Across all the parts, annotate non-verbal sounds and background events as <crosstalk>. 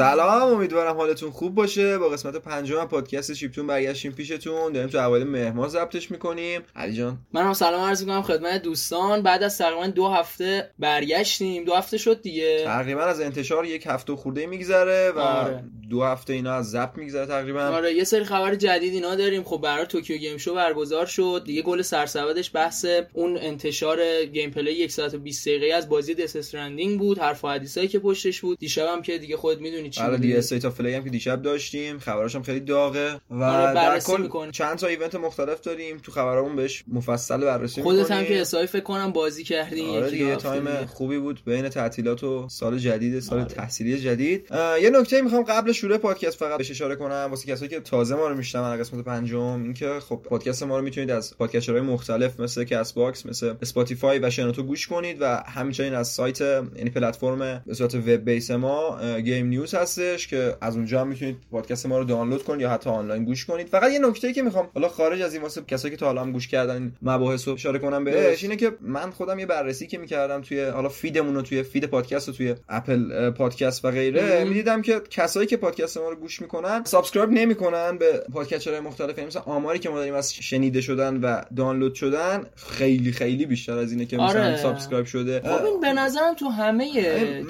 سلام امیدوارم حالتون خوب باشه. با قسمت پنجم پادکست چیپتون برگشتیم پیشتون. داریم تو اوایل مهمان ضبطش می‌کنیم. علی جان. من هم سلام عرض می‌کنم خدمت دوستان. بعد از تقریبا دو هفته برگشتیم. دو هفته شد دیگه. تقریبا از انتشار یک هفته خورده میگذره و آره. دو هفته اینا از ضبط میگذره تقریبا. آره یه سری خبر جدید اینا داریم. خب برای Tokyo Game Show برگزار شد. دیگه گل سرسبدش بحث اون انتشار gameplay 1 ساعت و 20 دقیقه از بازی Death بود. حرف و حدیثایی که پشتش بود. دیشب هم که دیگه خودت می‌دونی چی آره دیگه. State of Play هم که دیشب داشتیم خبراش هم خیلی داغه و آره، در کل. چند تا event مختلف داریم تو خبرامون بهش مفصل بررسی خودت هم. که حسابی فکر کنم بازی کردی آره یه تایم. خوبی بود بین تعطیلات و سال جدید سال آره. تحصیلی جدید یه نکته می‌خوام قبل شروع پادکست فقط بهش اشاره کنم واسه کسایی که تازه ما رو میشنون قسمت پنجم اینکه خب پادکست ما رو می‌تونید از podcaster های مختلف مثل Castbox مثل Spotify و شنوتو گوش کنید و همچنین از سایت یعنی پلتفرم به صورت web base ما گیم نیوز هستش که از اونجا هم می‌تونید پادکست ما رو دانلود کنید یا حتی آنلاین گوش کنید فقط یه نکته که می‌خوام حالا خارج از این واسه کسایی که تا حالا هم گوش کردن این مباحث رو اشاره کنم بهش. اینه که من خودم یه بررسی که می‌کردم توی حالا feed مون رو توی feed پادکست و توی Apple Podcast و غیره. می‌دیدم که کسایی که پادکست ما رو گوش می‌کنن subscribe نمی‌کنن به podcaster های مختلف یعنی مثلا آماری که ما داریم از شنیده شدن و دانلود شدن خیلی خیلی بیشتر از اینه که مثلا آره. subscribe شده خب این به نظرم تو همه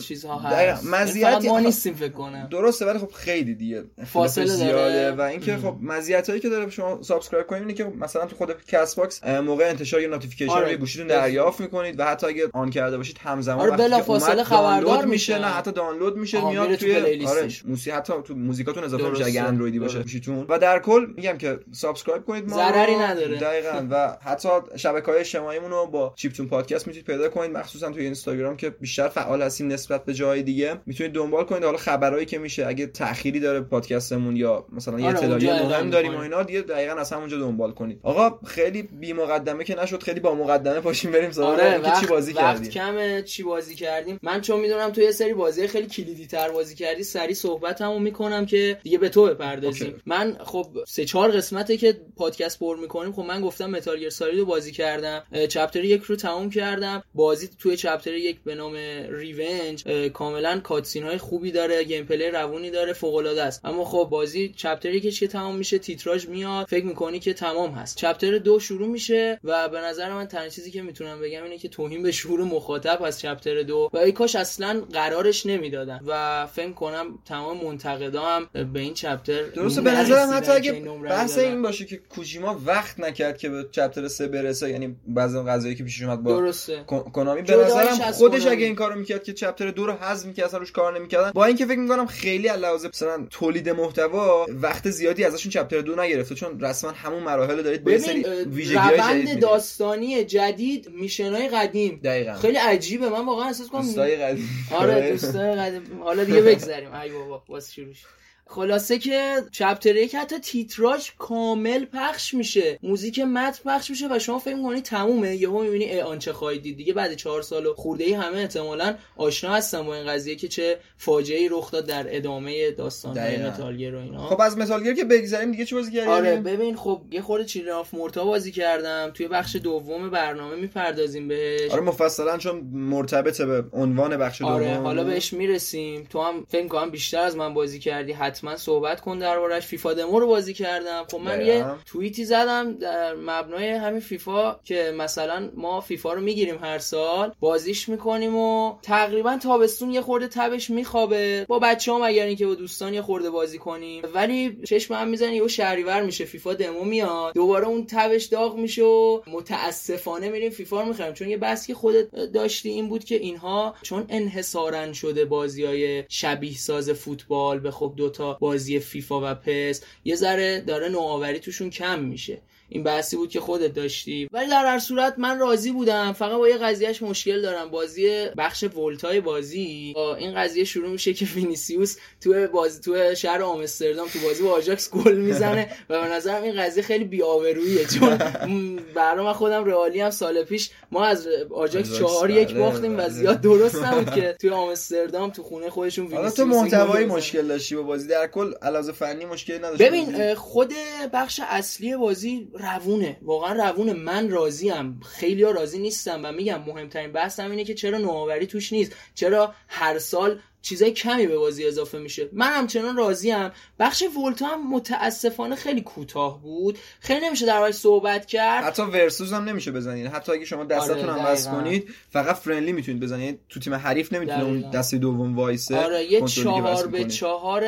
چیزها. هست مزیتی- فقط ما نیستیم فکر کنم درسته ولی خب خیلی دیگه فاصله. زیاده و اینکه. خب مزیتایی که داره شما subscribe کنید اینه که مثلا تو خود Castbox موقع انتشار یه notification آره. روی گوشیتون دریافت می‌کنید و حتی اگه on کرده باشید همزمان آره، بلافاصله اومد خبردار میشه. نه حتی دانلود میشه میاد توی. آره موسیقی حتی تو موزیکاتون اضافه میشه. اگه اندرویدی باشه. گوشیتون و در کل میگم که subscribe کنید ما رو. ضرری نداره. دقیقاً <laughs> و حتی شبکه‌های اجتماعیمون رو با چیپتون پادکست می‌تونید پیدا کنید مخصوصا توی اینستاگرام که بیشتر فعال هستیم نسبت به جای دیگه می‌تونید دنبال کنید حالا خبرایی که میشه اگه تأخیری داره پادکستمون یا مثلا یه آره، اطلاعی مهم داریم و. اینا دیگه دقیقاً از همونجا دنبال کنید. آقا خیلی بی مقدمه که نشد خیلی با مقدمه پاشیم بریم سراغ آره وقت چی بازی وقت کردیم. کمه چی بازی کردیم. من چون می‌دونم تو یه سری بازی خیلی کلیدی تر بازی کردی سری صحبتمو می‌کنم که دیگه به تو بپردازیم. OK. من خب سه چهار قسمته که پادکست پر می‌کنیم. خب من گفتم Metal Gear Solid رو بازی کردم. chapter یک رو تموم کردم. بازی توی chapter یک به نام Revenge کاملا cutscene های خوبی داره. gameplay روونی داره فوق العاده است. اما خب بازی chapter یکش که تمام میشه تیتراژ میاد. فکر می‌کنی که تمام هست. chapter دو شروع میشه و به نظر من تنها چیزی که می‌تونم بگم اینه که توهین به شعور مخاطب از chapter دو و ای کاش اصلا قرارش نمی‌دادن. و فکر کنم تمام منتقدا هم به این chapter درسته به نظرم حتی که اگه این بحث دادن. این باشه که کوجیما وقت نکرد که به چپتر 3 برسه یعنی بعضی اون قضایی که پیش اومد با درسته. کنامی. به نظرم خودش. اگه این کارو می‌کرد که چپتر دو رو حذف می‌کرد اصلا روش کار نمی‌کردن. با اینکه فکر می‌کنم خیلی از لحاظ مثلا تولید محتوا وقت زیادی ازشون چپتر دو نگرفته چون رسما همون مراحل رو دارید با سری روند. داستانی جدید میشنای قدیم. دقیقاً. خیلی عجیبه. من واقعا احساس کنم دوستای قدیم. آره دوستای قدیم. حالا دیگه بگذریم. ای بابا واسه شروع. خلاصه که chapter یک حتی تیتراژ کامل پخش میشه. موزیک متن پخش میشه و شما فکر می‌کنی تمومه. یهو می‌بینی ای آن چه خواهید دید. دیگه بعد چهار سال و خورده ای همه احتمالا آشنا هستن با این قضیه که چه فاجعه ای رخ داد در ادامه داستان. Metal Gear و اینا. خب از Metal Gear که بگذریم دیگه چی بازی کردیم؟ آره ببین خب یه خورده Children of Morta بازی کردم. توی بخش دوم برنامه می‌پردازیم بهش. آره مفصلا چون مرتبطه به عنوان بخش دوم. آره حالا بهش می‌رسیم. تو هم فکر کنم بیشتر از من بازی کردی حتما صحبت کن دربارش فیفا دمو رو بازی کردم. خب من. یه توییتی زدم در مبنای همین فیفا که مثلا ما فیفا رو می‌گیریم هر سال. بازیش می‌کنیم و تقریبا تابستون یه خورده تبش میخوابه. با بچه هم اگر اینکه با دوستان یه خورده بازی کنیم. ولی چشم هم می‌زنی یه شهریور میشه. فیفا دمو میاد. دوباره اون تبش داغ میشه و متاسفانه میریم فیفا رو می‌خریم. چون یه بحثی که خودت داشتی این بود که اینها چون انحصارا شده بازی های شبیه ساز فوتبال به خب دوتا بازی فیفا و پس یه ذره داره نوآوری توشون کم میشه. این بحثی بود که خودت داشتی. ولی در هر صورت من راضی بودم. فقط با یه قضیهش مشکل دارم. بازی بخش Volta ی بازی. با این قضیه شروع میشه که <laughs> وینیسیوس تو بازی تو شهر آمستردام تو بازی با آژاکس گل می‌زنه و به نظرم این قضیه خیلی بی‌آبرویه چون <laughs> برای من خودم رئالی هم سال پیش ما از آژاکس آژاکس، چهار یک بله، باختیم. و بله. زیاد درست نبود که توی آمستردام تو خونه خودشون وینیسیوس تو محتوایی. مشکل داشتی با بازی. در کل علاوه فنی مشکلی نداشتی ببین خود بخش اصلی بازی روونه. واقعا روونه. من راضیم. خیلی راضی نیستم و میگم مهمترین بحثم اینه که چرا نوآوری توش نیست؟ چرا هر سال چیزای کمی به بازی اضافه میشه. من همچنان راضیم. بخش ولتا هم متاسفانه خیلی کوتاه بود. خیلی نمیشه در صحبت کرد. حتی ورسوس هم نمیشه بزنید. حتی اگه شما دستتون آره، هم وصل کنید فقط فرندلی می‌تونید بزنید. یعنی تو تیم حریف نمی‌تونه اون. دست دوم وایسه آره یه چهار به. چهار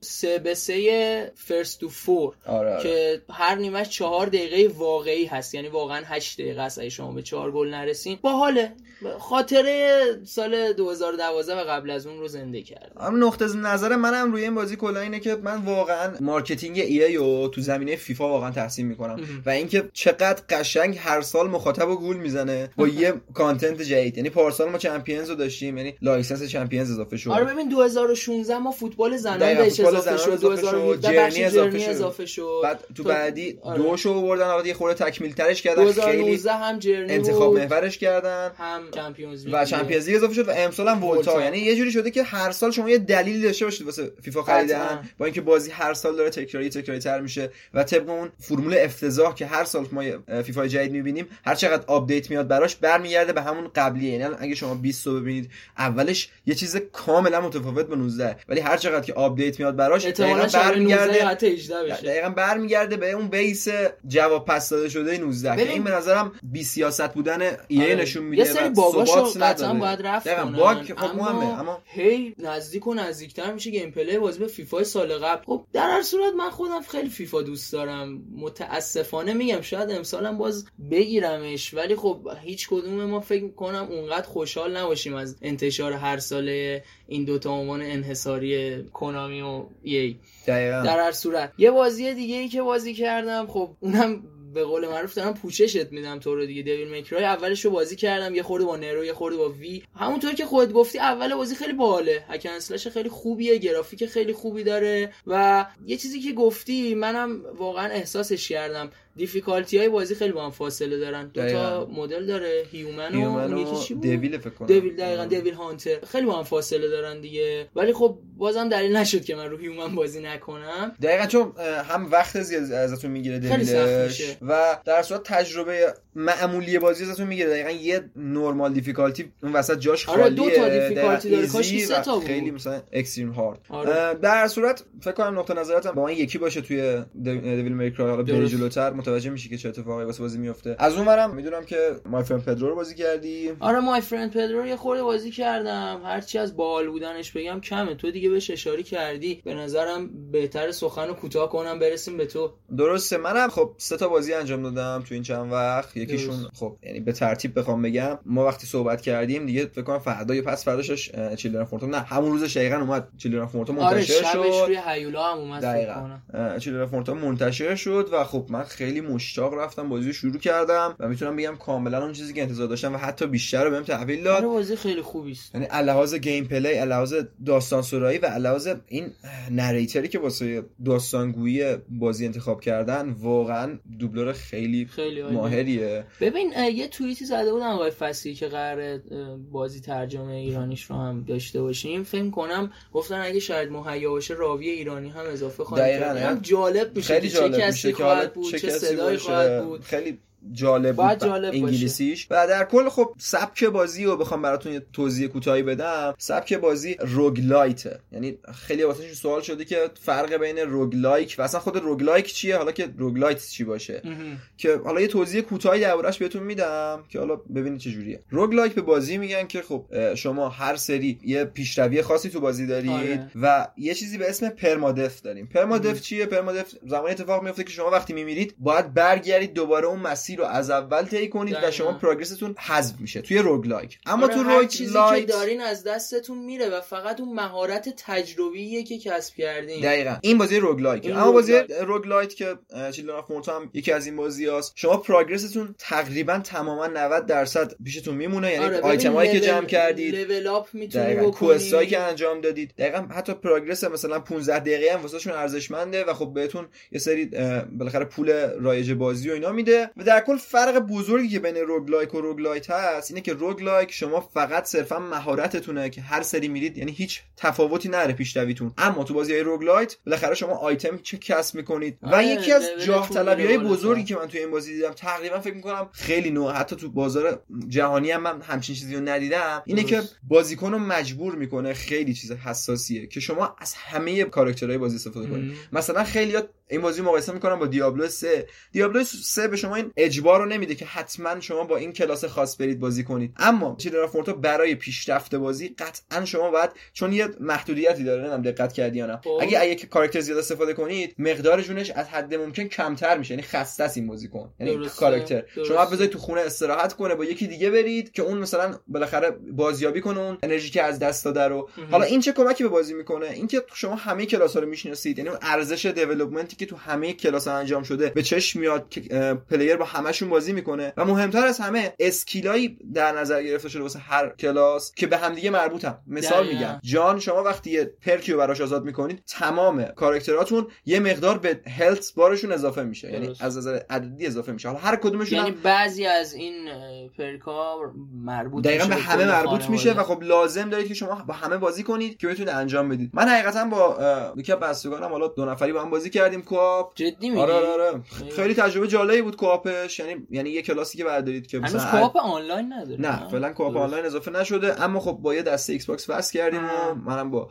سه به سه first to four. آره, آره. که هر نیمش چهار دقیقه واقعی هست. یعنی واقعا هشت دقیقه است اگه شما به چهار گل نرسین. باحاله. خاطره سال 2012 و قبل از اون رو زنده کرد هم نقطه نظر منم روی این بازی کلا اینه که من واقعا marketing EA رو تو زمینه فیفا واقعا تحسین می‌کنم. و اینکه چقدر قشنگ هر سال مخاطب و گول می‌زنه با <laughs> یه content جدید. یعنی پارسال ما Champions رو داشتیم یعنی license Champions اضافه شد. آره ببین 2016 ما فوتبال زنان بهش اضافه اضافه شد، 2017 بخش journey اضافه شد. اضافه شد. بعد تو تو- بعدی آره. دوشو آوردن حالا یه خورده تکمیل ترش کردن. خیلی 2019 هم journey انتخاب محورش کردن. هم Champions و Champions League اضافه شد و امسال هم Volta Volta. یعنی یه جوری شده که هر سال شما یه دلیلی داشته باشید واسه فیفا خریدن. با اینکه بازی هر سال داره تکراری تکراری تر میشه و طبق اون فرمول افتضاح که هر سال ما فیفا جدید می‌بینیم هر چقدر update میاد براش برمیگرده به همون قبلیه یعنی اگه شما 20 رو ببینید اولش یه چیز کاملا متفاوت با 19 ولی هر چقدر که update میاد براش دقیقاً شب 19 برمیگرده حتی 18 بشه دقیقا برمیگرده به اون base جواب پس داده شده 19 که این به نظرم بی سیاست بودن EA ه آره. نشون میده یه سری bug اشو قطعا. باید رفت. کنن bug خب مهمه اما هی نزدیک و نزدیکتر میشه gameplay بازی به فیفا سال قبل. خب در هر صورت من خودم خیلی فیفا دوست دارم. متاسفانه میگم شاید امسالم باز بگیرمش. ولی خب هیچ کدوم ما فکر کنم اونقدر خوشحال نباشیم از انتشار هر ساله این دوتا عنوان انحصاری کونامی و EA. دقیقاً. در هر صورت. یه بازی دیگه ای که بازی کردم خب اونم به قول معروف دارم پوششت میدم تو رو دیگه Devil May Cry. اولش رو بازی کردم یه خورده با نرو یه خورده با وی. همونطور که خودت گفتی اول بازی خیلی باحاله. hack and slash خیلی خوبیه گرافیک خیلی خوبی داره. و یه چیزی که گفتی منم واقعا احساسش کردم. difficulty های بازی خیلی با هم فاصله دارن. دو تا. مدل داره. human و human و یکی چی بود؟ devil فکر کنم. devil دقیقا. devil hunter خیلی با هم فاصله دارن دیگه. ولی خب بازم دلیل نشد که من رو human بازی نکنم. دقیقا چون هم وقت زیاد ازتون می‌گیره devil ش. و در صورت تجربه معمولی بازی ازتون می‌گیره. دقیقا یه normal difficulty اون وسط جاش آره، خالیه دو تا difficulty داره، کاش سه تا بود. خیلی مثلا extreme hard آره. در صورت فکر کنم نقطه نظرتم با من یکی باشه توی Devil May Cry حالا. جلوتر. متوجه میشی که چه اتفاقی واسه بازی میفته. از اونورم می‌دونم که My Friend Pedro رو بازی کردی. آره My Friend Pedro یه خورده بازی کردم. هرچی از بال بودنش بگم کمه. تو دیگه بهش اشاره کردی. به نظرم بهتر سخن رو کوتاه کنم برسیم به تو. درسته. منم خب سه تا بازی انجام دادم تو این چند وقت. یکیشون درست. خب یعنی به ترتیب بخوام بگم ما وقتی صحبت کردیم دیگه فکر کنم فردا یا پس فرداشش Children of Morta نه همون روز دقیقاً اومد Children of Morta آره منتشر شبش شد. روی هیولا هم اومد دقیقا. Children of Morta منتشر شد و خب من خیلی مشتاق رفتم بازی رو شروع کردم و می‌تونم بگم کاملا اون چیزی که انتظار داشتم و حتی بیشتر رو بهم تحویل داد. آره بازی خیلی خوبی است. یعنی لحاظ gameplay لحاظ داستان سرایی و لحاظ این narrator ی که واسه داستانگویی بازی انتخاب کردن واقعا دوبلور خیلی خیلی. ماهریه. ببین یه توییتی زده بودم آقای فصلی که قرار بازی ترجمه ایرانیش رو هم داشته باشیم. فکر کنم گفتن اگه شاید مهیا باشه راوی ایرانی هم اضافه خواهیم کرد. یعنی جالب میشه خیلی چه جالب کسی میشه که حالا خواهد بود چه چه کسی صدایی باشه خواهد بود. خیلی جالب بود جالب باشه. انگلیسیش. و در کل خب سبک بازی رو بخوام براتون یه توضیح کوتاهی بدم. سبک بازی roguelite ه یعنی خیلی واسه سوال شده که فرق بین roguelike و اصلا خود roguelike چیه؟ حالا که roguelite چی باشه. که حالا یه توضیح کوتاهی دربارش بهتون میدم که حالا ببینید چه جوریه. roguelike به بازی میگن که خب شما هر سری یه پیشروی خاصی تو بازی دارید آره. و یه چیزی به اسم permadeath داریم. permadeath چیه؟ permadeath زمانی اتفاق میفته که شما وقتی میمیرید باید برگردید دوباره اون مسیر رو از اول طی کنید و. شما progress تون حذف میشه توی roguelike. اما آره، تو هر چیزی که roguelite دارین از دستتون میره و فقط اون مهارت تجربیه که کسب کردین. دقیقا. این بازی roguelike. اما بازی. roguelite که Children of Morta هم یکی از این بازی هاست شما progress تون تقریبا تماما 90 درصد پیشتون میمونه. یعنی آره، آیتم هایی که جمع کردید. level up می‌تونی دقیقا. بکنی. quest هایی که انجام دادید. دقیقا حتی progress مثلا 15 دقیقه هم واسهشون ارزشمنده و خب بهتون یه سری بالاخره پول رایج بازی و اینا میده. و در در کل فرق بزرگی که بین roguelike و roguelite هست اینه که roguelike شما فقط صرفا مهارتتونه که هر سری میرید یعنی هیچ تفاوتی نره پیشرویتون. اما تو بازی های roguelite بالاخره شما آیتم چه کسب می‌کنید؟ و آره، یکی از جاه طلبی های. بزرگی که من توی این بازی دیدم تقریبا فکر می‌کنم خیلی نوع حتی تو بازار جهانی هم من همچین چیزی رو ندیدم. اینه که. بازیکن رو مجبور می‌کنه خیلی چیز حساسیه که شما از همه کاراکترهای بازی استفاده کنید. مثلا خیلی این بازی مقایسه می‌کنم با Diablo 3 Diablo 3 به شما این اجبار رو نمیده که حتما شما با این کلاس خاص برید بازی کنید. اما Children of Morta برای پیشرفت بازی قطعا شما باید چون یه محدودیتی داره نمی‌دونم دقت کردی یا نه. خب. اگه یک کاراکتر زیاد استفاده کنید مقدار جونش از حد ممکن کمتر میشه. یعنی خسته است این بازیکن یعنی کاراکتر. شما بذارید تو خونه استراحت کنه با یکی دیگه برید که اون مثلا بالاخره بازیابی کنه اون انرژی که از دست داده رو. حالا این چه کمکی به بازی می‌کنه؟ اینکه شما همه کلاس ها رو می‌شناسید. یعنی ارزش development ی که تو همه کلاس ها انجام شده به چشم میاد که player با همشون بازی می‌کنه. و مهمتر از همه skill ایی در نظر گرفته شده واسه هر کلاس که به همدیگه مربوطن. مثال. میگم. جان شما وقتی یه perk ی رو براش آزاد می‌کنید تمام کاراکتراتون یه مقدار به health bar شون اضافه میشه. یعنی. از نظر عددی اضافه میشه. حالا هر کدومشون یعنی هم بعضی از این perk ا مربوط دقیقا به همه مربوط. میشه و خب لازم دارید که شما با همه بازی کنید که بتونید انجام بدید. من حقیقتا با یکی از بستگانم حالا دو نفری با هم بازی کردیم. co-op. جدی میگی؟ آره آره آره. خیلی. تجربه جالبی بود co-op ش. یعنی یعنی یه کلاسی که بردارید که هنوز مثلا کوآپ آنلاین نداره نه فعلا co-op. آنلاین اضافه نشده. اما خب با یه دسته Xbox وصل کردیم و. منم با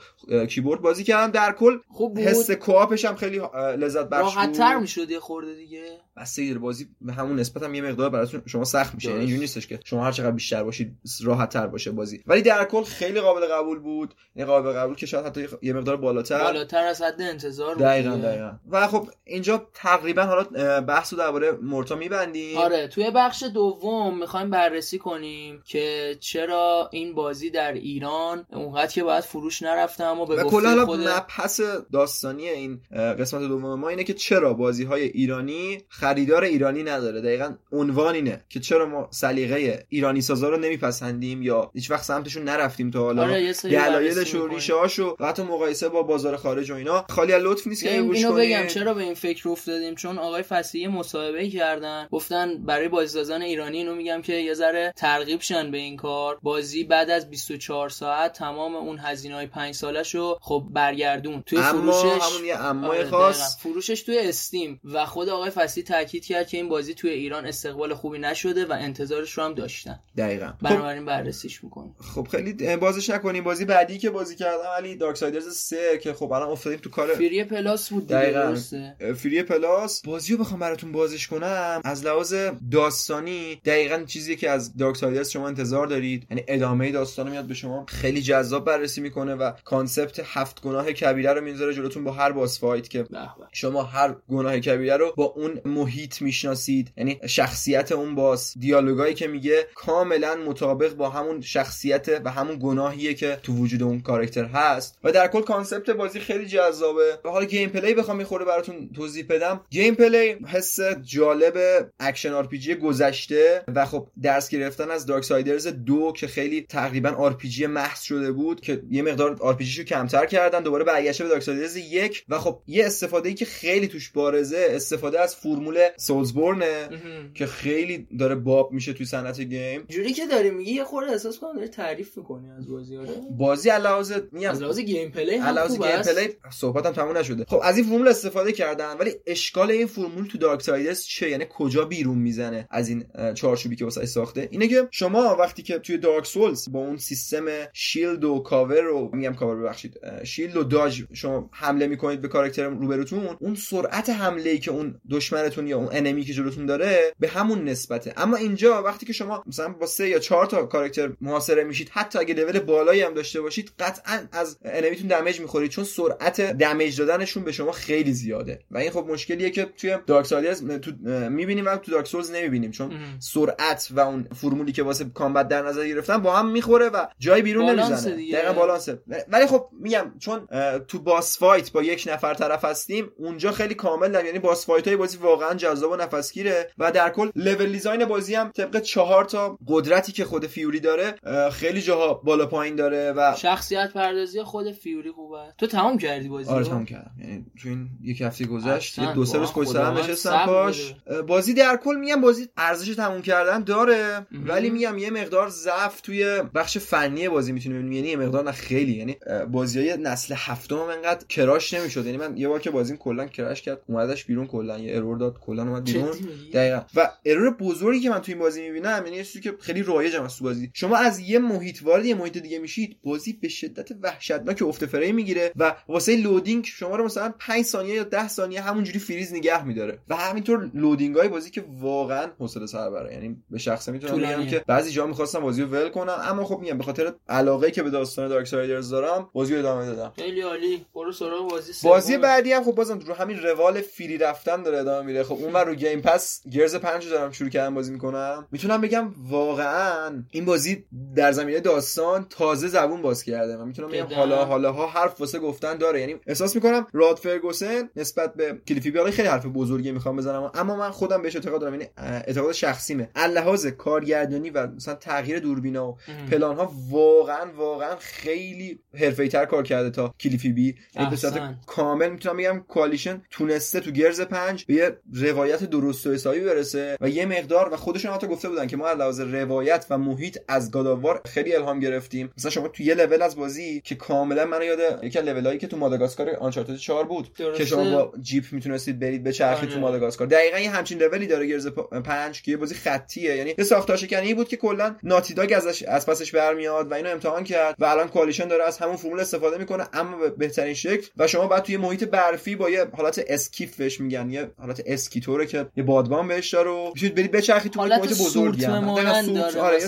کیبورد بازی کردم. در کل خوب بود. حس co-op ش هم خیلی لذت بخش بود. تر می‌شد یه خورده دیگه. بسته داره بازی به همون نسبت هم یه مقدار براتون شما سخت میشه. یعنی. اینجوری نیستش که شما هر چقدر بیشتر باشید راحت تر باشه بازی. ولی در کل خیلی قابل قبول بود. یعنی قابل قبول که شاید حتی یه مقدار بالاتر. بالاتر از حد انتظار بود دقیقا. دقیقا. و خب اینجا تقریبا حالا بحث رو درباره مورتا میبندیم آره توی بخش دوم می‌خوایم بررسی کنیم که چرا این بازی در ایران اونقدر که باید فروش نرفته اما به کلا خود مبحث داستانی این قسمت دوم ما اینه که چرا بازی های ایرانی خریدار ایرانی نداره دقیقا عنوان اینه که چرا ما سلیقه ایرانی سازا رو نمیپسندیم یا هیچ وقت سمتشون نرفتیم تا حالا آره دلایلش و. ریشه هاشو و حتی مقایسه با بازار خارج و اینا خالی از لطف نیست که اینو. بگم چرا به این فکر افتادیم؟ چون آقای فصیحی مصاحبه کردن گفتن برای بازیسازان ایرانی اینو میگم که یه ذره ترغیب شن به این کار. بازی بعد از 24 ساعت تمام اون هزینه های 5 سالشو خب برگردون توی اما فروشش همون یه امای آره، خاص. فروشش توی Steam و خود آقای فصیح تاکید کرد که این بازی توی ایران استقبال خوبی نشده و انتظارش رو هم داشتن. دقیقا. خب. بنابراین بررسیش می‌کنیم. خب خیلی بازش نکنیم. بازی بعدی که بازی کردم ولی Darksiders 3 که خب الان افتادیم تو کار free Plus بود دقیقاً. درسته؟ free Plus. بازی رو بخوام براتون بازش کنم. از لحاظ داستانی دقیقا چیزی که از Darksiders شما انتظار دارید. یعنی ادامه داستان میاد به شما. خیلی جذاب بررسی می‌کنه و concept هفت گناه کبیره رو می‌ذاره جلوتون با هر boss fight که. شما هر گناه کبیره رو با اون محیط می‌شناسید. یعنی شخصیت اون boss دیالوگایی که میگه کاملا مطابق با همون شخصیت و همون گناهیه که تو وجود اون کاراکتر هست. و در کل concept بازی خیلی جذابه. و حالا gameplay بخوام می‌خوره براتون توضیح بدم gameplay حس جالب اکشن RPG گذشته و خب درس گرفتن از Darksiders دو که خیلی تقریبا RPG محض شده بود که یه مقدار RPG شو کمتر کردن دوباره برگشته به Darksiders یک و خب یه استفاده ای که خیلی توش بارزه استفاده از فرمول Soulsborne ه. که خیلی داره باب میشه توی صنعت game جوری که داری میگی یه خورده احساس کنم داری تعریف می‌کنی از بازی آره بازی علاوه میگم از لحاظ gameplay هم gameplay صحبتم تموم نشده خب از این فرمول استفاده کردن ولی اشکال این فرمول تو Darksiders چه یعنی کجا بیرون می‌زنه از این چارچوبی که واسه ساخته؟ اینه که شما وقتی که توی Dark Souls با اون سیستم shield و کاور رو میگم کاور ببخشید shield و dodge شما حمله می‌کنید به کاراکتر روبروتون اون سرعت حمله ای که اون دشمنتون یا اون enemy که جلوتون داره به همون نسبته. اما اینجا وقتی که شما مثلا با سه یا چهار تا کاراکتر محاصره میشید حتی اگه لول بالایی هم داشته باشید قطعا از enemy تون damage می‌خورید چون سرعت damage دادنشون به شما خیلی زیاده و این خب مشکلیه که توی Darksiders تو می‌بینیم و تو Dark Souls نمی‌بینیم چون. سرعت و اون فرمولی که واسه combat در نظر گرفتن با هم می‌خوره و جای بیرون نمی‌زنه. دقیقا بالانسه ولی خب میگم چون تو boss fight با یک نفر طرف هستیم اونجا خیلی کامل نم. یعنی boss fight های بازی واقعا واقعا جذاب و نفسگیره و در کل level design بازی هم طبق چهار تا قدرتی که خود Fury داره خیلی جاها بالا پایین داره و شخصیت پردازی خود فیوری خوبه تو تمام کردی بازی آره تمام کردم یعنی تو این یک هفته گذشت یه دو سه روز پشت سرم نشستم پاش بازی در کل میگم بازی ارزش تموم کردن داره ولی میگم یه مقدار ضعف توی بخش فنی بازی می‌تونی ببینیم یعنی یه مقدار نه خیلی. یعنی بازیای نسل هفتم انقدر کراش نمی‌شد. یعنی من یه بار که بازیم کلا کراش کرد اومدش بیرون کلا. یه ارور داد کلا اومد بیرون. دقیقاً. و error بزرگی که من توی این بازی می‌بینم یعنی چیزی که خیلی رایجه از تو بازی. شما از یه محیط وارد یه محیط دیگه میشید بازی به شدت وحشتناک افت فریم می‌گیره. و واسه loading شما رو مثلا 5 ثانیه یا 10 ثانیه همونجوری فریز نگه میداره. و همینطور loading های بازی که واقعا حوصله سر بره یعنی به شخصه می‌تونم بگم که بعضی جا می‌خواستم بازی رو ول کنم اما خب میگم به خاطر علاقه که به داستان Darksiders دارم بازی رو ادامه دادم. خیلی عالی. برو سراغ بازی بازی بعدی هم خب بازم رو همین روال فری رفتن داره ادامه میره خب اون رو گیم پس گرز 5 دارم شروع کردم بازی می‌کنم. می‌تونم بگم واقعا این بازی در زمینه داستان تازه زبون باز کرده. من می‌تونم بگم حالا حالا ها حرف واسه گفتن داره. یعنی احساس می‌کنم راد فرگوسن نسبت به کلیفی بیالی خیلی حرف بزرگی می‌خوام بزنم. اما من خودم بهش اعتقاد دارم یعنی اعتقاد شخصیمه. لحاظ کارگردانی و مثلا تغییر دوربینا و پلان ها واقعا واقعا خیلی حرفه‌ای تر کار کرده تا کلیفی بی. یعنی به صورت کامل می‌تونم بگم کوالیشن تونسته تو گرز پنج به یه روایت درست و حسابی برسه و یه مقدار و خودشون حتی گفته بودن که ما از لحاظ روایت و محیط از گاداوار خیلی الهام گرفتیم. مثلا شما تو یه لول از بازی که کاملا منو یاد یکی از لولایی که تو ماداگاسکار Uncharted 4 بود درسته. که شما با جیپ می‌تونستید برید به چرخی تو آره. ماداگاسکار. دقیقا یه همچین لولی داره Gears 5 که یه بازی خطیه. یعنی یه ساختار شکنی بود که کلا Naughty Dog ازش از پسش برمیاد و اینو امتحان کرد و الان Coalition داره از همون فرمول استفاده می‌کنه اما به بهترین شکل. و شما بعد توی محیط برفی با یه حالت skiff بهش میگن. یه حالت اسکی‌طوره که یه بادبان بهش داره می‌تونید برید بچرخید تو محیط بزرگی هم. آره یه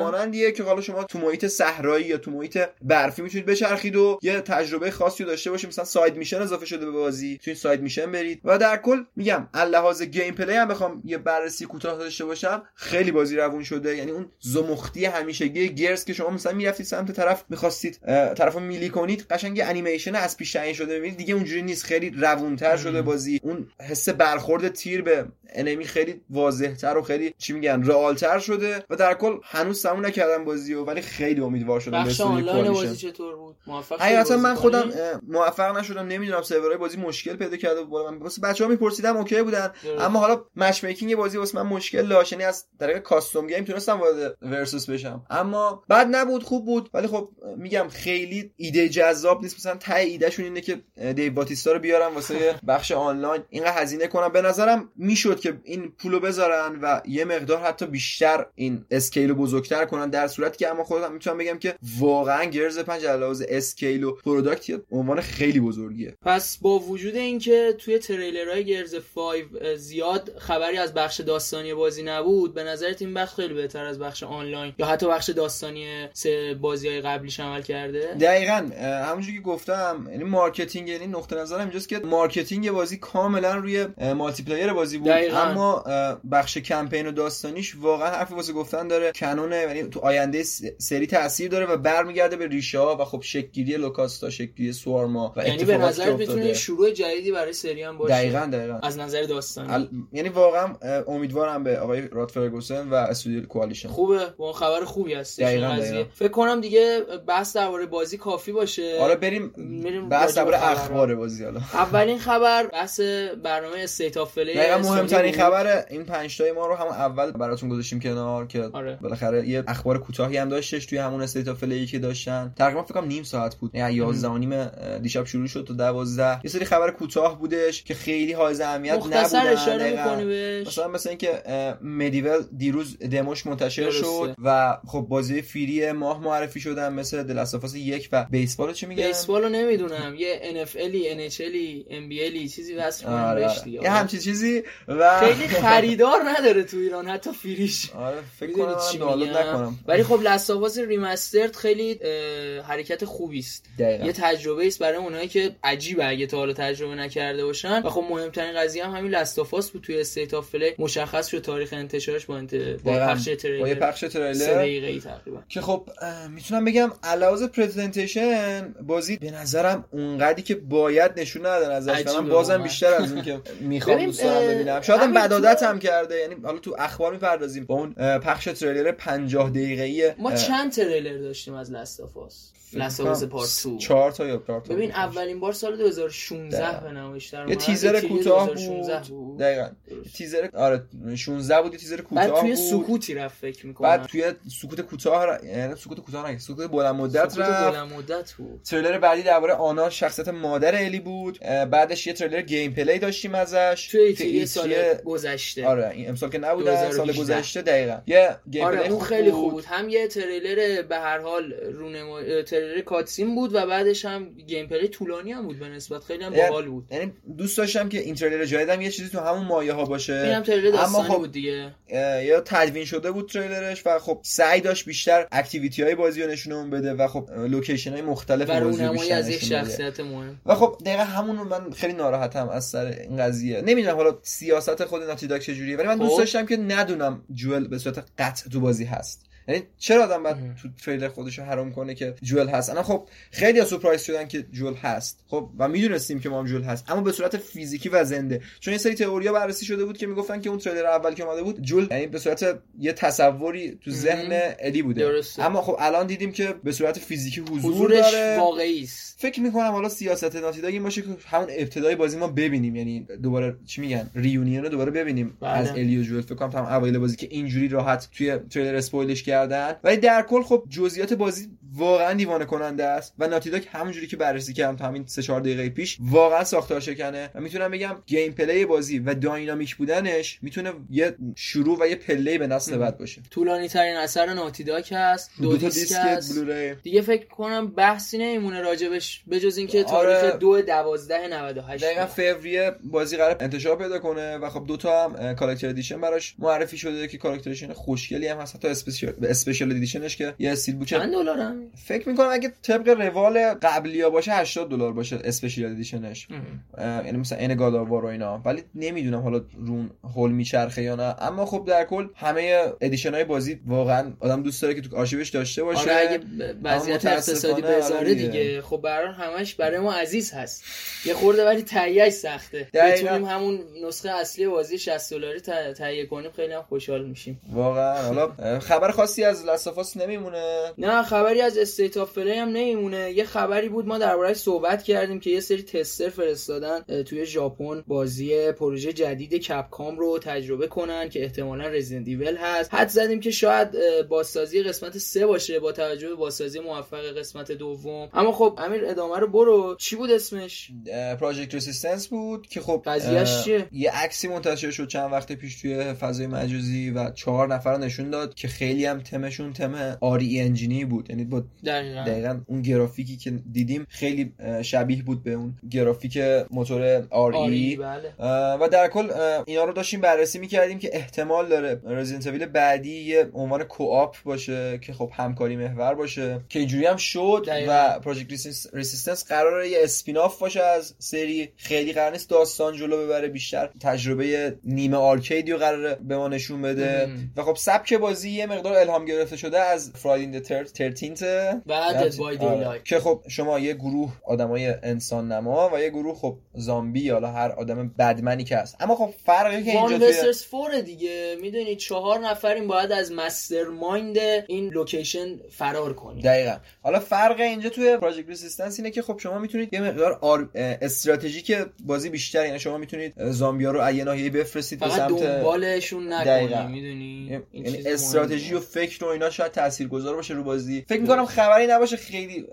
مانندیه که حالا شما تو محیط صحرایی یا تو محیط برفی می‌تونید بچرخید و یه تجربه خاصی داشته باشید. مثلا side mission اضافه شده به بازی. می‌تونید side mission برید. و در کل میگم لحاظ gameplay هم بخوام یه بررسی کوتاه داشته باشم خیلی بازی روون شده. یعنی اون زمختی همیشگی Gears که شما مثلا می‌رفتید سمت طرف می‌خواستید طرفو melee کنید قشنگ انیمیشن از پیش تعیین شده. ببینید دیگه اونجوری نیست. خیلی روونتر شده بازی. اون حس برخورد تیر به enemy خیلی واضحتر و خیلی چی میگن real تر شده و در کل هنوز تموم نکردم بازی و ولی خیلی امیدوار شدم بخش آنلاین بازی چطور بود؟ موفق حقیقتا من خودم موفق نشدم نمی‌دونم سرورهای بازی مشکل پیدا کرده بود. من واسه بچه‌ها میپرسیدم okay بودن اما حالا matchmaking بازی واسه من مشکل داشت یعنی از طریق custom game تونستم وارد versus بشم. اما بعد نبود خوب بود ولی خب میگم خیلی ایده جذاب نیست. مثلا ته ایدهشون اینه که Dave Bautista رو بیارم واسه بخش آنلاین. اینقدر هزینه کنم. به نظرم می‌شد که این پولو بذارن و یه مقدار حتی بیشتر این scale بزرگتر کنن در صورتی که اما خودم می‌تونم بگم که واقعا Gears 5 از لحاظ scale و product عنوان خیلی بزرگیه. پس با وجود اینکه توی تریلرهای Gears 5 زیاد خبری از بخش داستانی بازی نبود به نظرت این بخش خیلی بهتر از بخش آنلاین یا حتی بخش داستانی سه بازی های قبلیش عمل کرده؟ دقیقا همونجوری که گفتم یعنی marketing یعنی نقطه نظرم اینجاست که marketing بازی کاملا روی multiplayer بازی بود. دقیقا. اما بخش کمپین و داستانیش واقعا حرفی واسه گفتن داره. canon ه یعنی تو آینده سری تاثیر داره و برمیگرده به ریشه ها و خب شکلگیری Locust ا شکلگیری Swarm ا و یعنی به نظر می‌تونه شروع جدیدی برای سری هم باشه. دقیقاً دقیقاً. از نظر داستانی. یعنی واقعا امیدوارم به آقای Rod Fergusson و استودیو Coalition خوبه. با خبر خوبی هست فکر کنم دیگه بحث درباره بازی کافی باشه. آره بریم بریم بحث درباره اخبار بازی حالا. اولین خبر بحث برنامه State of Play مهمترین خبر این 5 تای ما رو هم اول براتون گذاشتیم کنار که آره. بالاخره یه اخبار کوتاهی هم داشتش توی همون State of که داشتن. تقریبا فکر کنم نیم ساعت بود. یعنی 11 و نیم دیشب شروع شد تا 12 یه سری خبر کوتاه بودش که خیلی حائز اهمیت نبودن اشاره مثلا مثلا اینکه MediEvil دیروز دموش منتشر شد و خب بازی free ماه معرفی شدن مثل The Last of Us یک و بیسبال چه میگن؟ بیسبال رو نمی‌دونم. یه ان اف ال ان اچ ال ام بی ال چیزی واسه آره. یه همچین چیزی و خیلی خریدار نداره تو ایران حتی free ش. آره فکر کنم دانلود نکنم. ولی خب Last of Us Remastered خیلی حرکت خوبی است. یه تجربه است برای اونایی که عجیبه اگه تا حالا تجربه نکرده باشن. و خب مهمترین قضیه هم همین Last of Us بود. توی State of Play مشخص شد تاریخ انتشارش با انت... با پخش تریلر. با پخش تریلر. تقریبا. که خب می‌تونم بگم علاوه پرزنتیشن بازی به نظرم اونقدری که باید نشون ندادن ازش من بازم بیشتر از اون که <laughs> می‌خوام دوست ببینم. شاید شاید هم کرده. یعنی حالا تو اخبار می‌پردازیم. با اون پخش تریلر 50 دقیقه‌ای ما چند تریلر داشتیم از لاستافاس لاستافاس پارت 2 4 تا یا 4 تا ببین. اولین بار سال 2016 دقیقاً. به نمایش در یه. تیزر E3 کوتاه 2016 بود. دقیقاً. تیزر آره 16 بود یه تیزر کوتاه بعد توی سکوتی رفت فکر می‌کنم. بعد توی سکوت کوتاه یعنی سکوت کوتاه نه سکوت بلند مدت سکوت بلند مدت بود. تریلر بعدی درباره آنا شخصیت مادر الی بود. بعدش یه تریلر gameplay داشتیم ازش. توی E3 سال گذشته. آره این امسال که نبودن سال 2018. گذشته دقیقا. یه game آره play خیلی. خوب بود. هم یه تریلر به هر حال رونما تریلر cutscene بود و بعدش هم gameplay طولانی هم بود به نسبت. خیلی هم یعنی- باحال بود. یعنی دوست داشتم که این تریلر جدیدم یه چیزی تو همون مایه ها باشه. اینم تریلر اما خب بود دیگه. یا تدوین شده بود تریلرش و خب سعی داشت بیشتر activity های بازی رو نشونمون بده و خب لوکیشن های مختلف و بازی بیشتر از یک. شخصیت مهم. و خب دقیقا همون من خیلی ناراحتم از سر این قضیه. نمی‌دونم حالا سیاست خود Naughty Dog چجوریه ولی من دوست خب. داشتم که ندونم جوئل به صورت قطع تو بازی هست. یعنی چرا آدم اه. تو تریلر خودش حرام کنه که جوئل هست؟ انا خب خیلی سورپرایز شدن که جوئل هست. خب و می‌دونستیم که ما هم جوئل هست. اما به صورت فیزیکی و زنده. چون یه سری تئوریا بررسی شده بود که می‌گفتن که اون تریلر اول که اومده بود جوئل یعنی به صورت یه تصوری تو ذهن الی بوده. درسته. اما خب الان دیدیم که به صورت فیزیکی حضور حضورش داره. واقعی است. فکر می‌کنم حالا سیاست Naughty Dog این باشه که همون ابتدای بازی ما ببینیم. یعنی دوباره چی میگن؟ reunion رو دوباره ببینیم. بله. از الی و جوئل فکر کنم هم اوایل بازی که اینجوری راحت توی تریلر spoil ش کردن ولی در کل خب جزئیات بازی واقعا دیوانه کننده است و Naughty Dog همونجوری که بررسی کردم تا همین 3 4 دقیقه پیش واقعا ساختار شکنه. و می‌تونم بگم gameplay بازی و dynamic بودنش می‌تونه یه شروع و یه پله به نسل. بعد باشه. طولانی ترین اثر Naughty Dog هست. دو, دو تا دیسک دیسک هست. دیگه فکر کنم بحثی نمیمونه راجبش بجز اینکه آره. تاریخ دو دوازده 98 دقیقا فوریه بازی قرار انتشار پیدا کنه و خب دو تا هم collector edition براش معرفی شده که collector edition خوشگلی هم هست. حتی special special edition ش که یه steelbook که چند دلار فکر می‌کنم اگه طبق روال قبلی باشه 80 دلار باشه special edition ش. یعنی مثلا این God of War و اینا. ولی نمی‌دونم حالا رون هول میچرخه یا نه. اما خب در کل همه edition های بازی واقعا آدم دوست داره که تو آرشیوش داشته باشه. آره اگه وضعیت اقتصادی بذاره دیگه. خب برای همش برای ما عزیز هست. یه خورده ولی تهیهش سخته. بتونیم همون نسخه اصلی بازی 60 دلاری ته- تهیه کنیم. خیلی هم خوشحال میشیم. واقعا. حالا خبر خاصی از Last of Us نمیمونه. نه خبری از State of Play هم نمیمونه. یه خبری بود ما دربارهش صحبت کردیم که یه سری tester فرستادن توی ژاپن بازی پروژه جدید Capcom رو تجربه کنن که احتمالا Resident Evil هست. حدس زدیم که شاید بازسازی قسمت سه باشه با توجه به بازسازی موفق قسمت دوم. اما خب امیر ادامه رو برو. چی بود اسمش؟ پراجکت رسیستنس بود که خب قضیه‌ش چیه؟ یه عکسی منتشر شد چند وقت پیش توی فضای مجازی و چهار نفر نشون داد که خیلی هم تمشون تم آری انجینی بود. یعنی با دقیقا. دقیقا اون گرافیکی که دیدیم خیلی شبیه بود به اون گرافیک موتور آری بله. و در کل اینا رو داشتیم بررسی می‌کردیم که احتمال داره رزیدنت بعدی یه عنوان co-op باشه که خب همکاری محور باشه. که اینجوری هم شد دقیقاً. و Project Resistance قراره یه spin-off باشه از سری خیلی قرار نیست داستان جلو ببره بیشتر تجربه نیمه arcade ی رو قراره به ما نشون بده. مهم. و خب سبک بازی یه مقدار الهام گرفته شده از Friday the 13 و Dead by Daylight. که خب شما یه گروه آدمای انسان نما و یه گروه خب زامبی یا هر آدم بدمنی که هست. اما خب فرقی که اینجا توی versus four دیگه. می‌دونی چهار نفریم باید از mastermind این لوکیشن فرار کنیم. دقیقا. حالا فرق اینجا توی Project Resistance اینه که خب شما می‌تونید یه مقدار آر... استراتژیک بازی بیشتر یعنی شما می‌تونید زامبیا رو از یه ناحیه بفرستید به سمت دنبالشون. نکنیم می‌دونی؟ یعنی استراتژی و فکر و اینا شاید تاثیرگذار باشه رو بازی. فکر می‌کنم خبری نباشه خیلی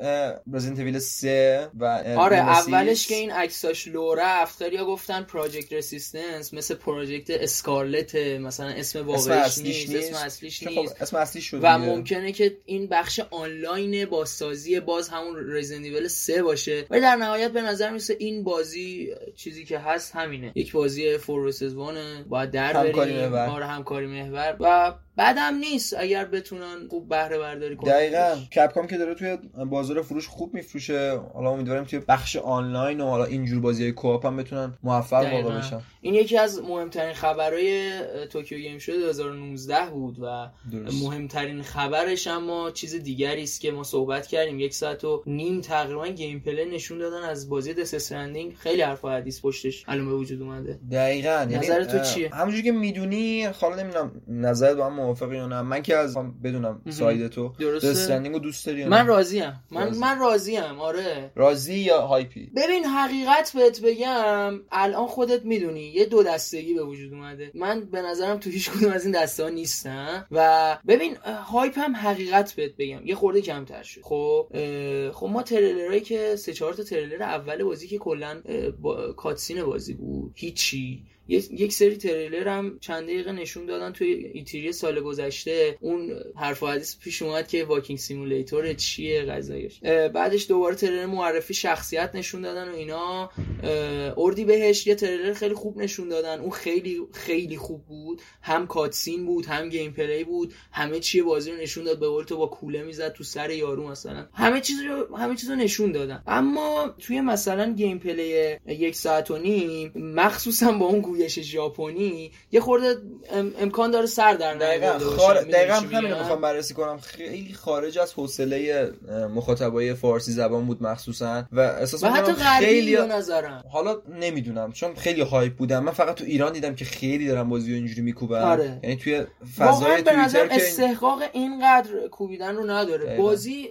Resident Evil 3 و آره. اولش که این عکساش لو رفت خیلی گفتن Project Resistance مثل Project Scarlett مثلا اسم واقعیش اصلیش نیست نیست اسم اصلیش خب نیست. اسم اصلی شد و. ممکنه که این بخش آنلاین بازسازی باز همون Resident Evil 3 باشه. ولی در نهایت به نظر میرسه این بازی چیزی که هست همینه. یک بازی four versus one ه باید در همکاری بریم. محور. آره همکاری محور. و بدم نیست اگر بتونن خوب بهره برداری کنن. دقیقا. Capcom که داره توی بازار فروش خوب میفروشه. حالا امیدواریم توی بخش آنلاین و حالا اینجور بازی co-op هم بتونن موفق واقع بشن. این یکی از مهمترین خبرهای Tokyo Game Show 2019 بود و درست. مهمترین خبرش اما چیز دیگری است که ما صحبت کردیم. یک ساعت و نیم تقریبا gameplay نشون دادن از بازی Death Stranding خیلی حرف حدیث پشتش الان به وجود اومده. دقیقاً. یعنی نظر تو چیه؟ همونجوری که می‌دونی حالا نمی‌دونم نظرت با هم موافقی یا نه. من که از بدونم ساید تو. Death Stranding رو دوست داری من راضی ام من راضی. من راضی ام آره. راضی یا hype ی؟ ببین حقیقت بهت بگم الان خودت می‌دونی یه دو دستگی به وجود اومده. من به نظرم تو هیچ کدوم از این دسته ها نیستم. و ببین hype هم حقیقت بهت بگم. یه خورده کمتر شد. خب خب ما تریلرایی که سه چهار تا تریلر اول بازی که کلا با... cutscene بازی بود هیچی. یک سری تریلر هم چند دقیقه نشون دادن توی E3 سال گذشته. اون حرف و حدیث پیش اومد که walking simulator چیه قضیه‌ش. بعدش دوباره تریلر معرفی شخصیت نشون دادن و اینا. اردیبهشت یه تریلر خیلی خوب نشون دادن. اون خیلی خیلی خوب بود. هم cutscene بود هم gameplay بود. همه چی بازی رو نشون داد. به قول تو با کوله می‌زد تو سر یارو مثلا. همه چیز رو همه چیز رو نشون دادن. اما توی مثلا gameplay یک ساعت و نیم مخصوصا با اون گویش ژاپنی یه خورده امکان داره سر در دقیقاً خار... دقیقاً همین می‌خوام بررسی کنم. خیلی خارج از حوصله مخاطبای فارسی زبان بود مخصوصا. و احساس می‌کنم خیلی نظرم. حالا نمی‌دونم چون خیلی هایپ بودم. من فقط تو ایران دیدم که خیلی دارم بازی رو اینجوری میکوبن. آره. یعنی توی فضای توییتر که استحقاق اینقدر کوبیدن رو نداره. دقیقا. بازی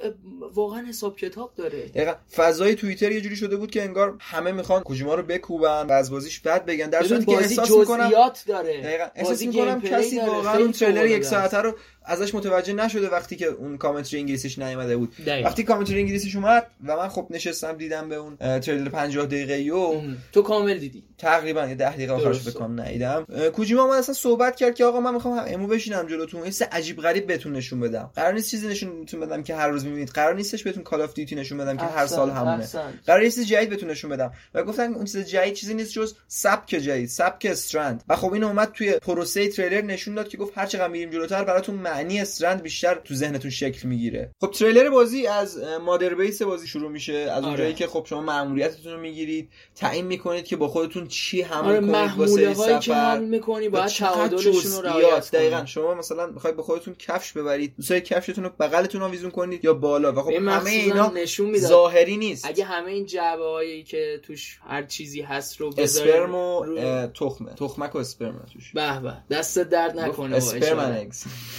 واقعا حساب کتاب داره. دقیقا. فضای توییتر یه جوری شده بود که انگار همه می‌خوان کوجیما رو بکوبن و از بازیش بد بگن. در صورتی احساس می‌کنم داره. دقیقا. احساس می‌کنم کسی واقعا اون تریلر یک ساعته رو ازش متوجه نشده وقتی که اون commentary انگلیسیش نیومده بود. دقیقا. وقتی commentary انگلیسیش اومد و من خب نشستم دیدم به اون تریلر 50 دقیقه و تو کامل دیدی. تقریبا یه 10 دقیقه آخرش بکنم ندیدم. کوجیما من اصلا صحبت کرد که آقا من می‌خوام هم امو بشینم جلوتون این عجیب غریب بهتون نشون بدم. قرار نیست چیزی نشون بدم که هر روز می‌بینید. قرار نیستش بهتون Call of Duty نشون بدم که هر سال همونه. قرار نیست جدید بهتون نشون بدم. و گفتن اون چیز جدید چیزی نیست جز سبک جدید سبک strand و خب این اومد توی پروسه تریلر نشون داد که گفت هر چقدر میریم جلوتر براتون معنی strand بیشتر تو ذهنتون شکل می‌گیره. خب تریلر بازی از مادر بیس بازی شروع میشه. از اونجایی آره. که خب شما مأموریتتون رو می‌گیرید تعیین می‌کنید که با خودتون چی حمل آره کنید واسه سفر که حمل می‌کنی باید تعادلشون رو رعایت دقیقاً شما مثلا می‌خواید به خودتون کفش ببرید. دوستای کفشتون رو بغلتون آویزون کنید یا بالا. و خب همه اینا نشون می‌داد. ظاهری نیست. اگه همه این جعبه هایی که توش هر چیزی هست رو بذارید اسپرم و تخمه. تخمک و اسپرم توش. به به دست درد نکنه اسپرم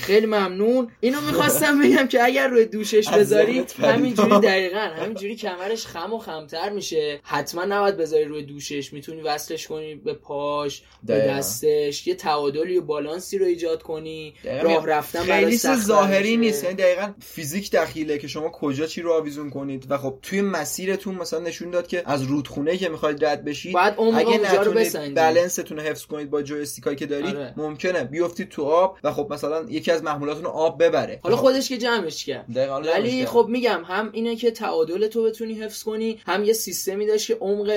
خیلی ممنون. اینو می‌خواستم بگم که اگر روی دوشش بذاری همینجوری <laughs> دقیقا همینجوری کمرش خم و خمتر میشه. حتما نباید بذاری روی دوشش می‌تونی وصلش کنی به پاش به دستش. یه تعادلی و بالانسی رو ایجاد کنی. راه رفتن خیلی ظاهری نیست. یعنی دقیقا فیزیک دخیله که شما کجا چی رو آویزون کنید. و خب توی مسیرتون مثلا نشون داد که از رودخونه که می‌خواید رد بشید اگه نتونید بالانستون رو حفظ کنید با جویستیکایی که دارید آره. ممکنه بیافتید تو آب. و خب مثلا یکی از محمولاتون آب ببره. حالا خودش که جمعش کرد. ولی خب میگم هم اینه که تعادل تو بتونی حفظ کنی هم یه سیستمی داشت که عمق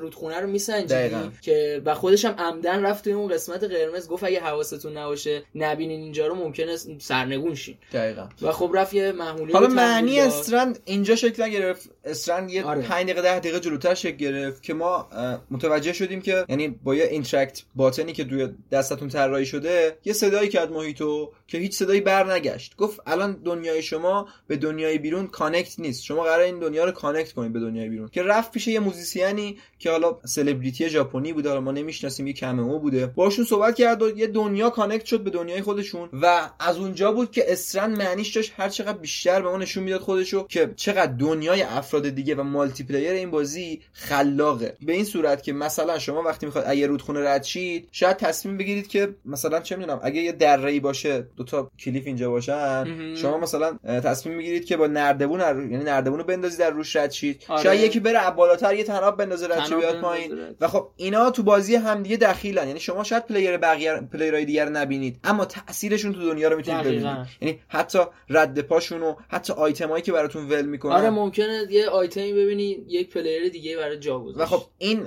رودخونه رو میسنجید که و خودش هم عمدن رفت توی اون قسمت قرمز گفت اگه حواستون نباشه نبینین اینجا رو ممکنه سرنگون شین. دقیقاً. و خب رفت یه محمولی حالا معنی strand اینجا شکل نگرفت. strand یه آره. 5 دقیقه 10 دقیقه جلوتر شکل گرفت که ما متوجه شدیم که یعنی با یه interact button ی که توی دستتون طراحی شده یه صدایی کرد محیطو که هیچ صدایی بر نگشت گفت الان دنیای شما به دنیای بیرون connect نیست. شما قرار این دنیا رو connect کنید به دنیای بیرون. که رفت پیش یه موزیسیانی که حالا سلبریتی ژاپنی بوده حالا ما نمی‌شناسیم یه cameo بوده. باشون صحبت کرد و یه دنیا connect شد به دنیای خودشون و از اونجا بود که strand معنیش داشت هر چقدر بیشتر به ما نشون می‌داد خودشو که چقدر دنیای افراد دیگه و multiplayer این بازی خلاقه. به این صورت که مثلا شما وقتی می‌خواد اگه رودخونه رد شید شاید تصمیم بگیرید که مثلا چه می‌دونم اگه یه دره‌ای باشه دو تا cliff اینجا باشن شما مثلا تصمیم می‌گیرید که با نردبون یعنی نردبون رو بندازید در روش رد شید. آره. شاید یکی بره بالاتر یه تناب بندازه رد بیاد پایین. و خب اینا تو بازی همدیگه دخیلن. یعنی شما شاید player بقیه player ای دیگر نبینید اما تاثیرشون تو دنیا رو می‌تونید ببینید. یعنی حتی رد پاشون و حتی آیتمایی که براتون ول می‌کنن. آره ممکنه یه آیتمی ببینی یک player دیگه برای جا و خب این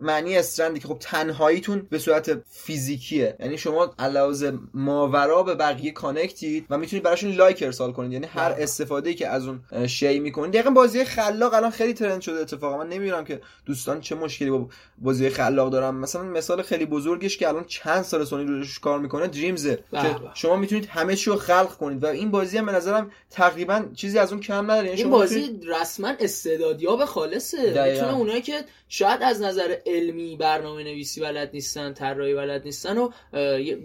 معنی strand ی که خب تنهاییتون به صورت فیزیکیه. یعنی شما علاوه ماورا به بقیه connect ید و می‌تونید براشون لایک ارسال کنید. یعنی هر استفاده که از اون شی می‌کنید. دقیقا بازی خلاق الان خیلی trend شده اتفاقا. من نمی‌دونم که دوستان چه مشکلی با بازی خلاق دارن. مثلا مثال خیلی بزرگش که الان چند سال سونی روش کار می‌کنه Dreams ه که بله. شما می‌تونید همه چی رو خلق کنید. و این بازی هم به نظرم تقریبا چیزی از اون کم نداره. یعنی این بازی می‌تونید... رسما استعدادیاب خالصه. می‌تونه اونایی که شاید از نظر علمی برنامه نویسی بلد نیستن طراحی بلد نیستن و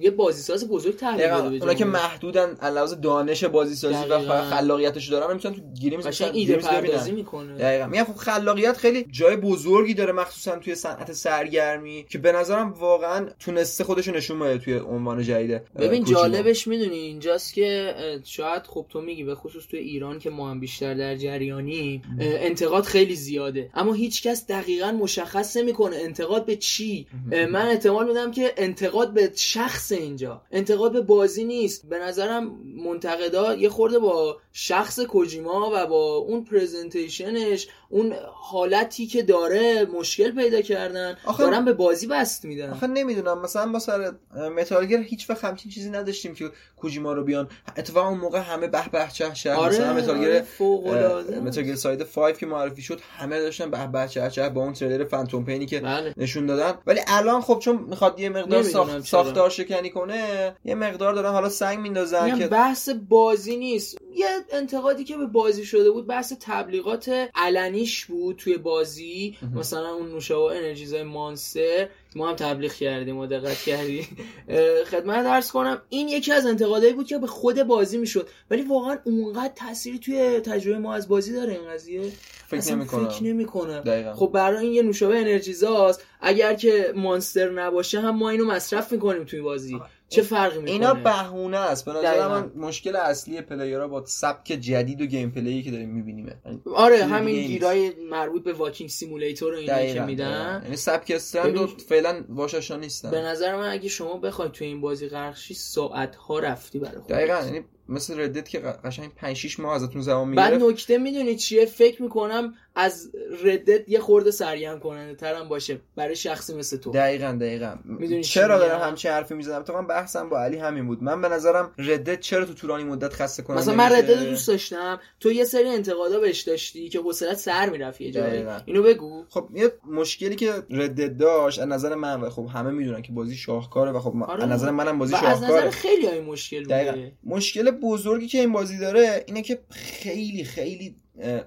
یه بازیساز بزرگ تحویل بده اونا که محدودن علاوه دانش بازیسازی و خلاقیتش دارن می‌تونن تو گیریم ایده پردازی می‌کنه. دقیقاً. میگم خب خلاقیت خیلی جای بزرگی داره مخصوصا توی صنعت سرگرمی که به نظرم واقعا تونسته خودش نشون بده توی عنوان جدید ببین جالبش می‌دونی اینجاست که شاید خب تو میگی به خصوص توی ایران که ما هم بیشتر در جریانی انتقاد خیلی زیاده. اما هیچکس دقیقا مشخص نمی‌کنه انتقاد به چی. من احتمال میدم که انتقاد به شخص اینجا. انتقاد به بازی نیست. به نظرم منتقدا یه خورده با شخص کوجیما و با اون پرزنتیشنش اون حالتی که داره مشکل پیدا کردن. آخه دارن به بازی بست میدن. آخه نمی‌دونم مثلا با سر Metal Gear هیچ وقت همچین چیزی نداشتیم که کوجیما رو بیان. اتفاقا اون موقع همه به به چه چه آره مثلا Metal Gear آره Metal Gear Solid 5 که معرفی شد همه داشتن به به چه چه با اون تریلر Phantom Pain ی که بله. نشون دادن. ولی الان خب چون می‌خواد یه مقدار ساخت... ساختار شکنی کنه یه مقدار دارن حالا سنگ میندازن که بحث بازی نیست. یه انتقادی که به بازی شده بود بحث تبلیغات علنیش بود توی بازی. مثلا اون نوشابه انرژیزای Monster ما هم تبلیغ کردیم و دقت کردی. <laughs> خدمتت عرض کنم این یکی از انتقادایی بود که به خود بازی می‌شد. ولی واقعا اونقدر تأثیری توی تجربه ما از بازی داره این قضیه. فکر نمی‌کنه فکر نمی‌کنه خب برای این یه نوشابه انرژیزاست. اگر که Monster نباشه هم ما اینو مصرف می‌کنیم توی بازی. چه فرقی می‌کنه؟ اینا بهونه است. به نظر من مشکل اصلی player ها با سبک جدید و gameplay که داریم می‌بینیم یعنی آره همین گیرای مربوط به واکینگ سیمولیتور رو اینا که میدن. یعنی سبک استرند فعلا باش نیستن. به نظر من اگه شما بخواید تو این بازی غرق ساعت ها رفتی برای خودت. دقیقاً یعنی مثل ردت که قشنگ 5 6 ماه ازتون زمان می‌گیره بعد نکته می‌دونی چیه؟ فکر می‌کنم از ردت یه خورده سرگرم کننده ترم باشه برای شخصی مثل تو. دقیقا دقیقا. چرا دارم همچین حرفی می‌زدم تو من بحثم با علی همین بود. من به نظرم ردت چرا تو طولانی مدت خسته کننده مثلا من ردت دوست داشتم. تو یه سری انتقادا بهش داشتی که حوصلت سر می‌رفت یه جایی. اینو بگو. خب یه مشکلی که ردت داشت از نظر من و خب همه می‌دونن که بازی شاهکاره و خب آره. از نظر منم بازی شاهکاره از نظر خیلی های مشکل بوده. مشکل بزرگی که این بازی داره اینه که خیلی خیلی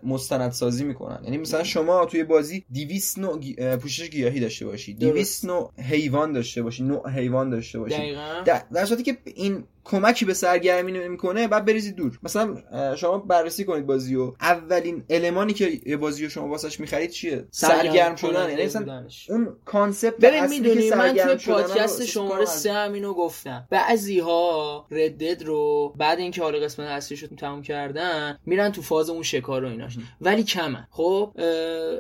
مستندسازی می‌کنن. یعنی مثلا شما توی بازی 200 نوع پوشش گیاهی داشته باشی 200 نوع حیوان داشته باشی نوع حیوان داشته باشی. در صورتی که این کمکی به سرگرمی نمی‌کنه بعد بریزید دور. مثلا شما بررسی کنید بازی و اولین المانی که یه بازی رو شما واسش می‌خرید چیه؟ سرگرم شدن یعنی مثلا اون concept ببین می‌دونی من توی پادکست شماره 3 هم اینو گفتم. بعضی ها Red Dead رو بعد اینکه حالا قسمت اصلیش رو تموم کردن میرن تو فاز اون شکار و ایناش. ولی کمه خب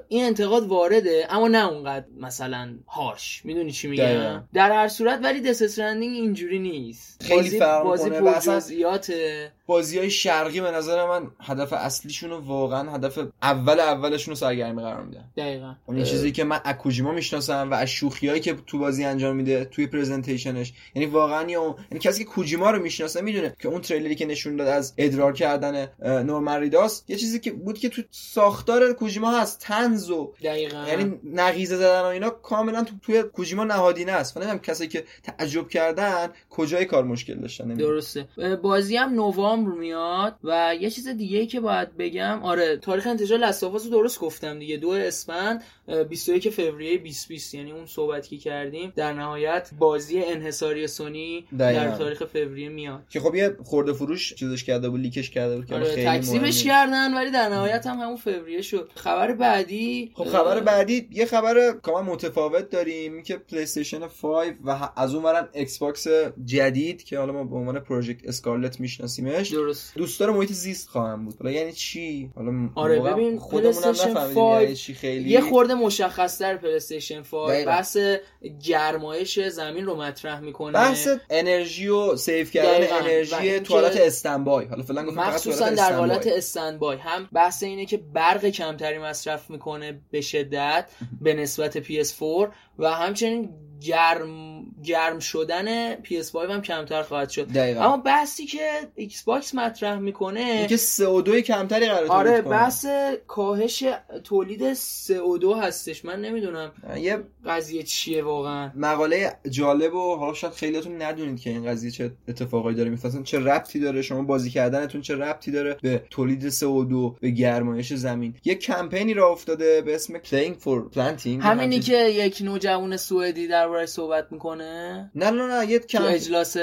این انتقاد وارده اما نه اونقدر مثلا harsh می‌دونی چی میگم؟ در هر صورت ولی Death اینجوری نیست. خیلی بازی پر جزئیاته بازی های شرقی به نظر من هدف اصلیشون رو واقعا هدف اول اولشون رو سرگرمی قرار میدن. دقیقا. اون چیزی که من اکوجیما می‌شناسم و از شوخیایی که تو بازی انجام میده توی پرزنتیشنش یعنی واقعا یا یعنی کسی که کوجیما رو می‌شناسه می‌دونه که اون تریلری که نشون داد از ادرار کردن نورمن ریداس یه چیزی که بود که تو ساختار کوجیما هست. تنزو دقیقا. یعنی نقیزه زدن و اینا کاملا تو توی کوجیما نهادینه است. نمی‌دونم کسی که تعجب کردن کجای کار مشکل داشتن. درسته. بازی هم نوامبر میاد و یه چیز دیگه ای که باید بگم آره تاریخ انتشار Last of Us رو درست گفتم دیگه. دو اسفند 21 فوریه 2020 یعنی اون صحبتی که کردیم در نهایت بازی انحصاری سونی در تاریخ فوریه میاد. که خب یه خورده فروش چیزش کرده بود leak ش کرده بود که آره خیلی تکذیبش کردن ولی در نهایت هم همون فوریه شد. خبر بعدی خب خبر بعدی یه خبر کاملا متفاوت داریم که PlayStation 5 و از اون ورم Xbox جدید که حالا ما به عنوان Project Scarlett میشناسیمش درست. دوستدار محیط زیست خواهم بود. حالا یعنی چی؟ حالا آره ببین خودمونم PlayStation نفهمیدیم 5 یعنی چی خیلی. یه خورده مشخص در PlayStation 5 دقیقاً. بحث گرمایش زمین رو مطرح می‌کنه. بحث انرژی و save کردن انرژی اینکه- تو حالت standby. حالا فعلا گفتم تو مخصوصا در حالت. standby هم بحث اینه که برق کمتری مصرف می‌کنه به شدت به نسبت PS4 و همچنین گرم گرم شدن PS5 هم کمتر خواهد شد. دقیقاً. اما بحثی که Xbox مطرح می‌کنه اینکه CO2 کمتری قرار آره. بحث کاهش تولید CO2 هستش. من نمی‌دونم یه قضیه چیه واقعا. مقاله جالب و حالا شاید خیلیاتون ندونید که این قضیه چه اتفاقایی داره میفته. چه ربطی داره؟ شما بازی کردنتون چه ربطی داره به تولید CO2 به گرمایش زمین؟ یه کمپینی را افتاده به اسم Playing for Planting. همینی که یک نوجوان سوئدی دربارش صحبت می‌کنه. نه نه نه یه کمپ... اجلاس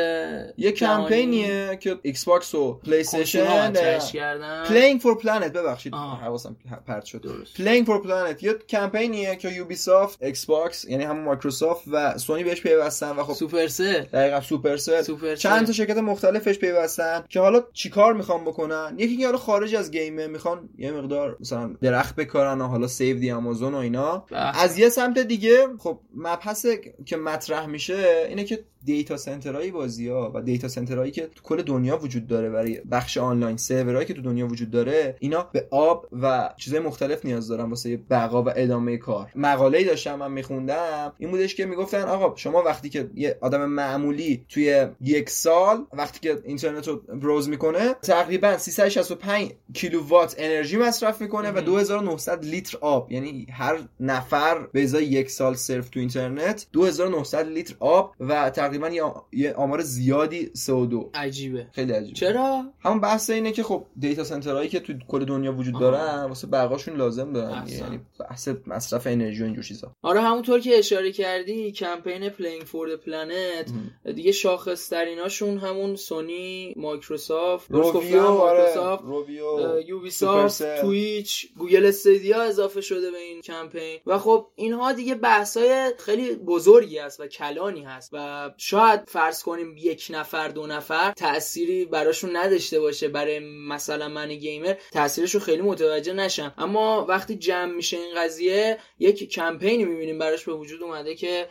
یه کمپینیه که Xbox و PlayStation کردن؟ Playing for Planet ببخشید آه. حواسم پرت شد. درست. Playing for Planet یه کمپینیه که Ubisoft Xbox یعنی همون مایکروسافت و سونی بهش پیوستن و خب Supercell دقیقا Supercell Supercell چند تا شرکت مختلفش پیوستن که حالا چیکار می‌خوان بکنن؟ یکی که حالا خارج از game ه می‌خوان یه مقدار مثلا درخت بکارن و حالا save the Amazon و اینا. به. از یه سمت دیگه خب مبحث که مطرح میشه اینه که data center های بازی ها و data center هایی که تو کل دنیا وجود داره برای بخش آنلاین سرورهایی که تو دنیا وجود داره اینا به آب و چیزهای مختلف نیاز دارن واسه بقا و ادامه کار. مقاله‌ای داشتم من میخوندم. این بودش که می‌گفتن آقا شما وقتی که یه آدم معمولی توی یک سال وقتی که اینترنت رو بروز می‌کنه تقریبا 365 کیلووات انرژی مصرف می‌کنه و مهم. 2900 لیتر آب. یعنی هر نفر به ازای یک سال صرف تو اینترنت 2900 لیتر آب و تقریبا یه, آمار زیادی CO2 عجیبه خیلی عجیبه چرا همون بحث اینه که خب data center هایی که تو کل دنیا وجود. دارن واسه بقاشون لازم دارن. یعنی بحث مصرف انرژی و اینجور چیزا آره همونطور که اشاره کردی کمپین Playing for Planet دیگه شاخص تریناشون همون Sony Microsoft؟ Rovio آره مایکروسافت روبیو یوبی سافت سوپرسل. Twitch Google Stadia اضافه شده به این کمپین و خب اینها دیگه بحثای خیلی بزرگی هست و کلانی هست و شاید فرض کنیم یک نفر دو نفر تأثیری براشون نداشته باشه برای مثلا من گیمر تأثیرش رو خیلی متوجه نشم اما وقتی جمع میشه این قضیه یک کمپینی می‌بینیم براش به وجود اومده که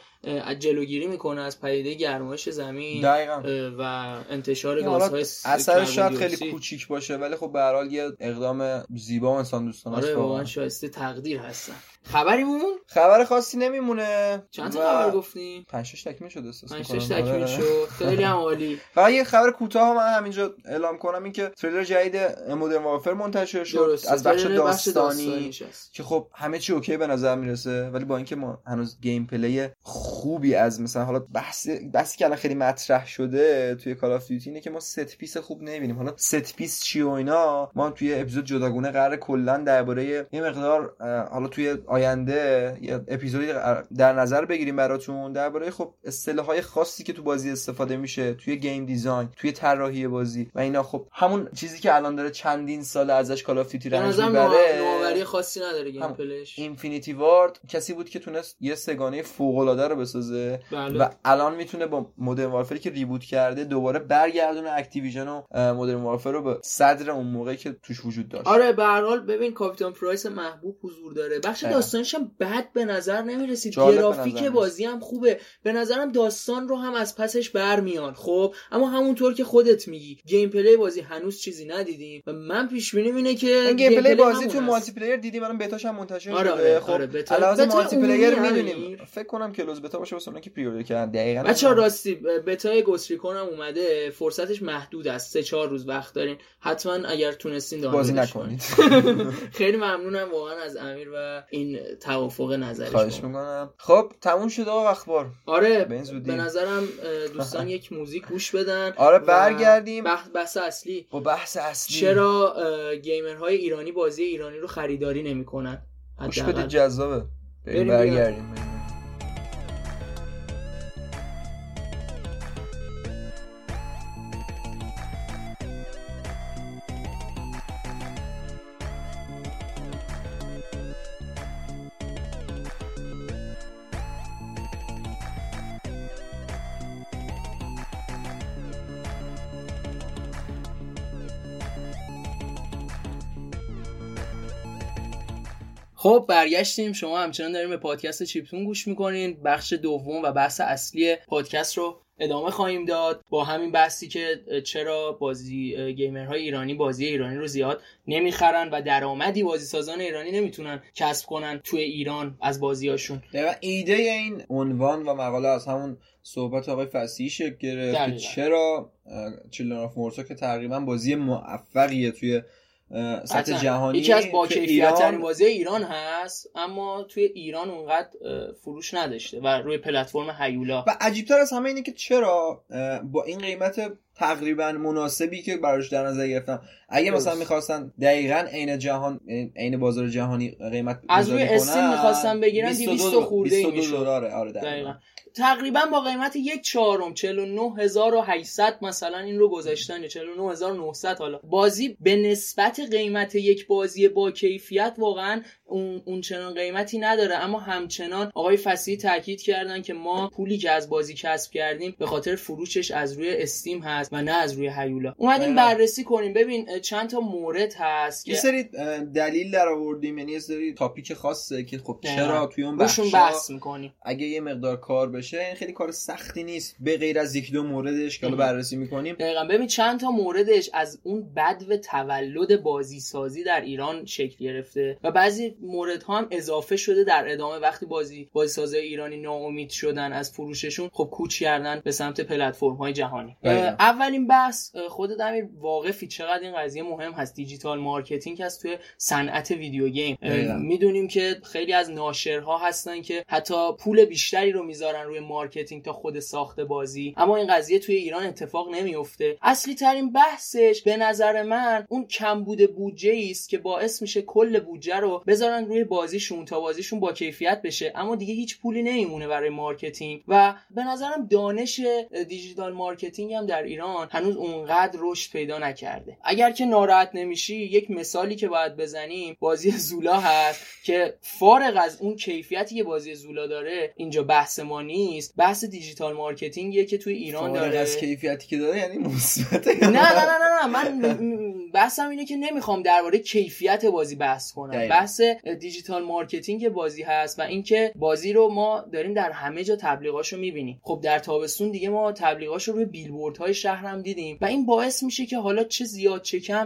جلوگیری می‌کنه از پدیده گرمایش زمین دقیقا و انتشار حالا گازهای اثرش شاید خیلی. کوچیک باشه ولی خب به هر حال یه اقدام زیبا و انسان دوستانه است آره واقعا. شایسته تقدیر هستن خبری مون خبر خاصی نمیمونه چند تا و خبر گفتیم پنج شش تکمیل شد احساس پنج می‌کنم. شش تکمیل آره. شد خیلی هم عالی فقط یه خبر کوتاه من همینجا اعلام کنم این که تریلر جدید Modern Warfare منتشر شد درست از بخش داستانی داستانیش هست. که خب همه چی OK به نظر می‌رسه ولی با اینکه ما هنوز gameplay خوبی از مثلا حالا بحث بحثی که الان خیلی مطرح شده توی Call of Duty اینه که ما set piece خوب نمی‌بینیم. حالا set piece چی و اینا؟ ما توی اپیزود جداگونه قرار کلا درباره یه مقدار حالا توی آینده یه اپیزودی در نظر بگیریم براتون. درباره خب اصطلاحات خاصی که تو بازی استفاده میشه توی game design توی طراحی بازی و اینا. خب همون چیزی که الان داره چندین سال ازش Call of Duty رنج می‌بره. نوآوری خاصی نداره gameplay ش Infinity Ward کسی بود که تونست یه سه‌گانه فوق العاده رو بسازه. بله. و الان می‌تونه با Modern Warfare ی که reboot کرده دوباره برگردونه Activision و Modern Warfare رو به صدر اون موقعی که توش وجود داشت. آره به هر حال ببین کاپیتان Price محبوب حضور داره. بخش دقیقا. داستانش هم بد به نظر نمی‌رسید. گرافیک بازی هم خوبه. به نظرم داستان رو هم از پسش برمیان خب؟ اما همونطور که خودت میگی gameplay بازی هنوز چیزی ندیدیم. و من پیش بینیم اینه که gameplay بازی تو. multiplayer دیدیم الان بتاش هم منتشر آره، شده. آره، خب آره، beta- multiplayer می‌دونیم. فکر کنم close beta باشه واسه اونایی که pre-order کردن. دقیقاً بچه ها راستی بتای گوستریکون هم اومده فرصتش محدود است. سه چهار روز وقت دارین. حتما اگر تونستین بازی نکنید. کنید. <laughs> خیلی ممنونم واقعا از امیر و این توافق نظرش خواهش. می‌کنم. خب تموم شده آقا اخبار. آره به این زودی. به نظرم دوستان <laughs> یک موزیک گوش بدن آره برگردیم. بحث, اصلی. با بحث اصلی. چرا گیمرهای ایرانی بازی ایرانی رو خریداری نمی‌کنن؟ گوش بدید جذابه. بریم. برگردیم. خب برگشتیم. شما همچنان داریم به پادکست Chiptune گوش می‌کنین. بخش دوم و بحث اصلی پادکست رو ادامه خواهیم داد. با همین بحثی که چرا بازی gamer های ایرانی بازی ایرانی رو زیاد نمی‌خرن و درآمدی بازی سازان ایرانی نمی‌تونن کسب کنن توی ایران از بازیاشون ایده این عنوان و مقاله از همون صحبت آقای فسیحی شکل گرفت که چرا Children of Morta که تقریبا بازی موفقیه توی سطح جهانی یکی از با کیفیت بازی ایران هست اما توی ایران اونقدر فروش نداشته و روی پلتفرم هیولا. و عجیبتر از همه اینه که چرا با این قیمت تقریبا مناسبی که براش در نظر گرفتم. اگه مثلا می‌خواستن دقیقا عین جهان عین بازار جهانی قیمت از روی استیم می‌خواستن بگیرن 200 خورده 22 دلاره. آره دقیقاً. تقریبا با قیمت یک چهارم 49800 مثلا این رو گذاشتن یا 49900 حالا. بازی به نسبت قیمت یک بازی با کیفیت واقعا اون, اون چنان قیمتی نداره. اما همچنان آقای فسی تاکید کردن که ما پولی که از بازی کسب کردیم به خاطر فروشش از روی استیم هست. و نه از روی هیولا. اومدیم بررسی کنیم. ببین چند تا مورد هست یه سری دلیل در آوردیم یعنی یه سری تاپیک خاصه که خب چرا توی اون بحث می‌کنیم. اگه یه مقدار کار بشه این خیلی کار سختی نیست. به غیر از یک دو موردش که بررسی می‌کنیم. دقیقا. ببین چند تا موردش از اون بد و تولد بازی سازی در ایران شکل گرفته و بعضی مورد ها هم اضافه شده در ادامه. وقتی بازی بازی سازه ایرانی ناامید شدن از فروششون خب کوچ کردن به سمت پلتفرم های جهانی اولین بحث خودت امیر واقفی چقدر این قضیه مهم هست. digital marketing هست توی صنعت video game. می‌دونیم که خیلی از ناشرها هستن که حتی پول بیشتری رو می‌ذارن روی marketing تا خود ساخت بازی. اما این قضیه توی ایران اتفاق نمیفته اصلی ترین بحثش به نظر من اون کمبود بودجه است که باعث میشه کل بودجه رو بذارن روی بازیشون تا بازیشون با کیفیت بشه. اما دیگه هیچ پولی نمیمونه برای marketing. و به نظرم دانش digital marketing هم در ایران هنوز اونقدر رشد پیدا نکرده. اگر که ناراحت نمیشی یک مثالی که باید بزنیم بازی زولا هست که فارغ از اون کیفیتی که بازی زولا داره اینجا بحث ما نیست. بحث digital marketing یه که توی ایران داره از کیفیتی که داره یعنی مثبت. نه نه نه نه. من <laughs> بحثم اینه که نمی‌خوام درباره کیفیت بازی بحث کنم. بحث digital marketing بازی هست و اینکه بازی رو ما داریم در همه جا تبلیغاشو می‌بینیم. خب در تابستون دیگه ما تبلیغاشو روی بیلبوردهای شهر هم دیدیم و این باعث میشه که حالا چه زیاد چه کم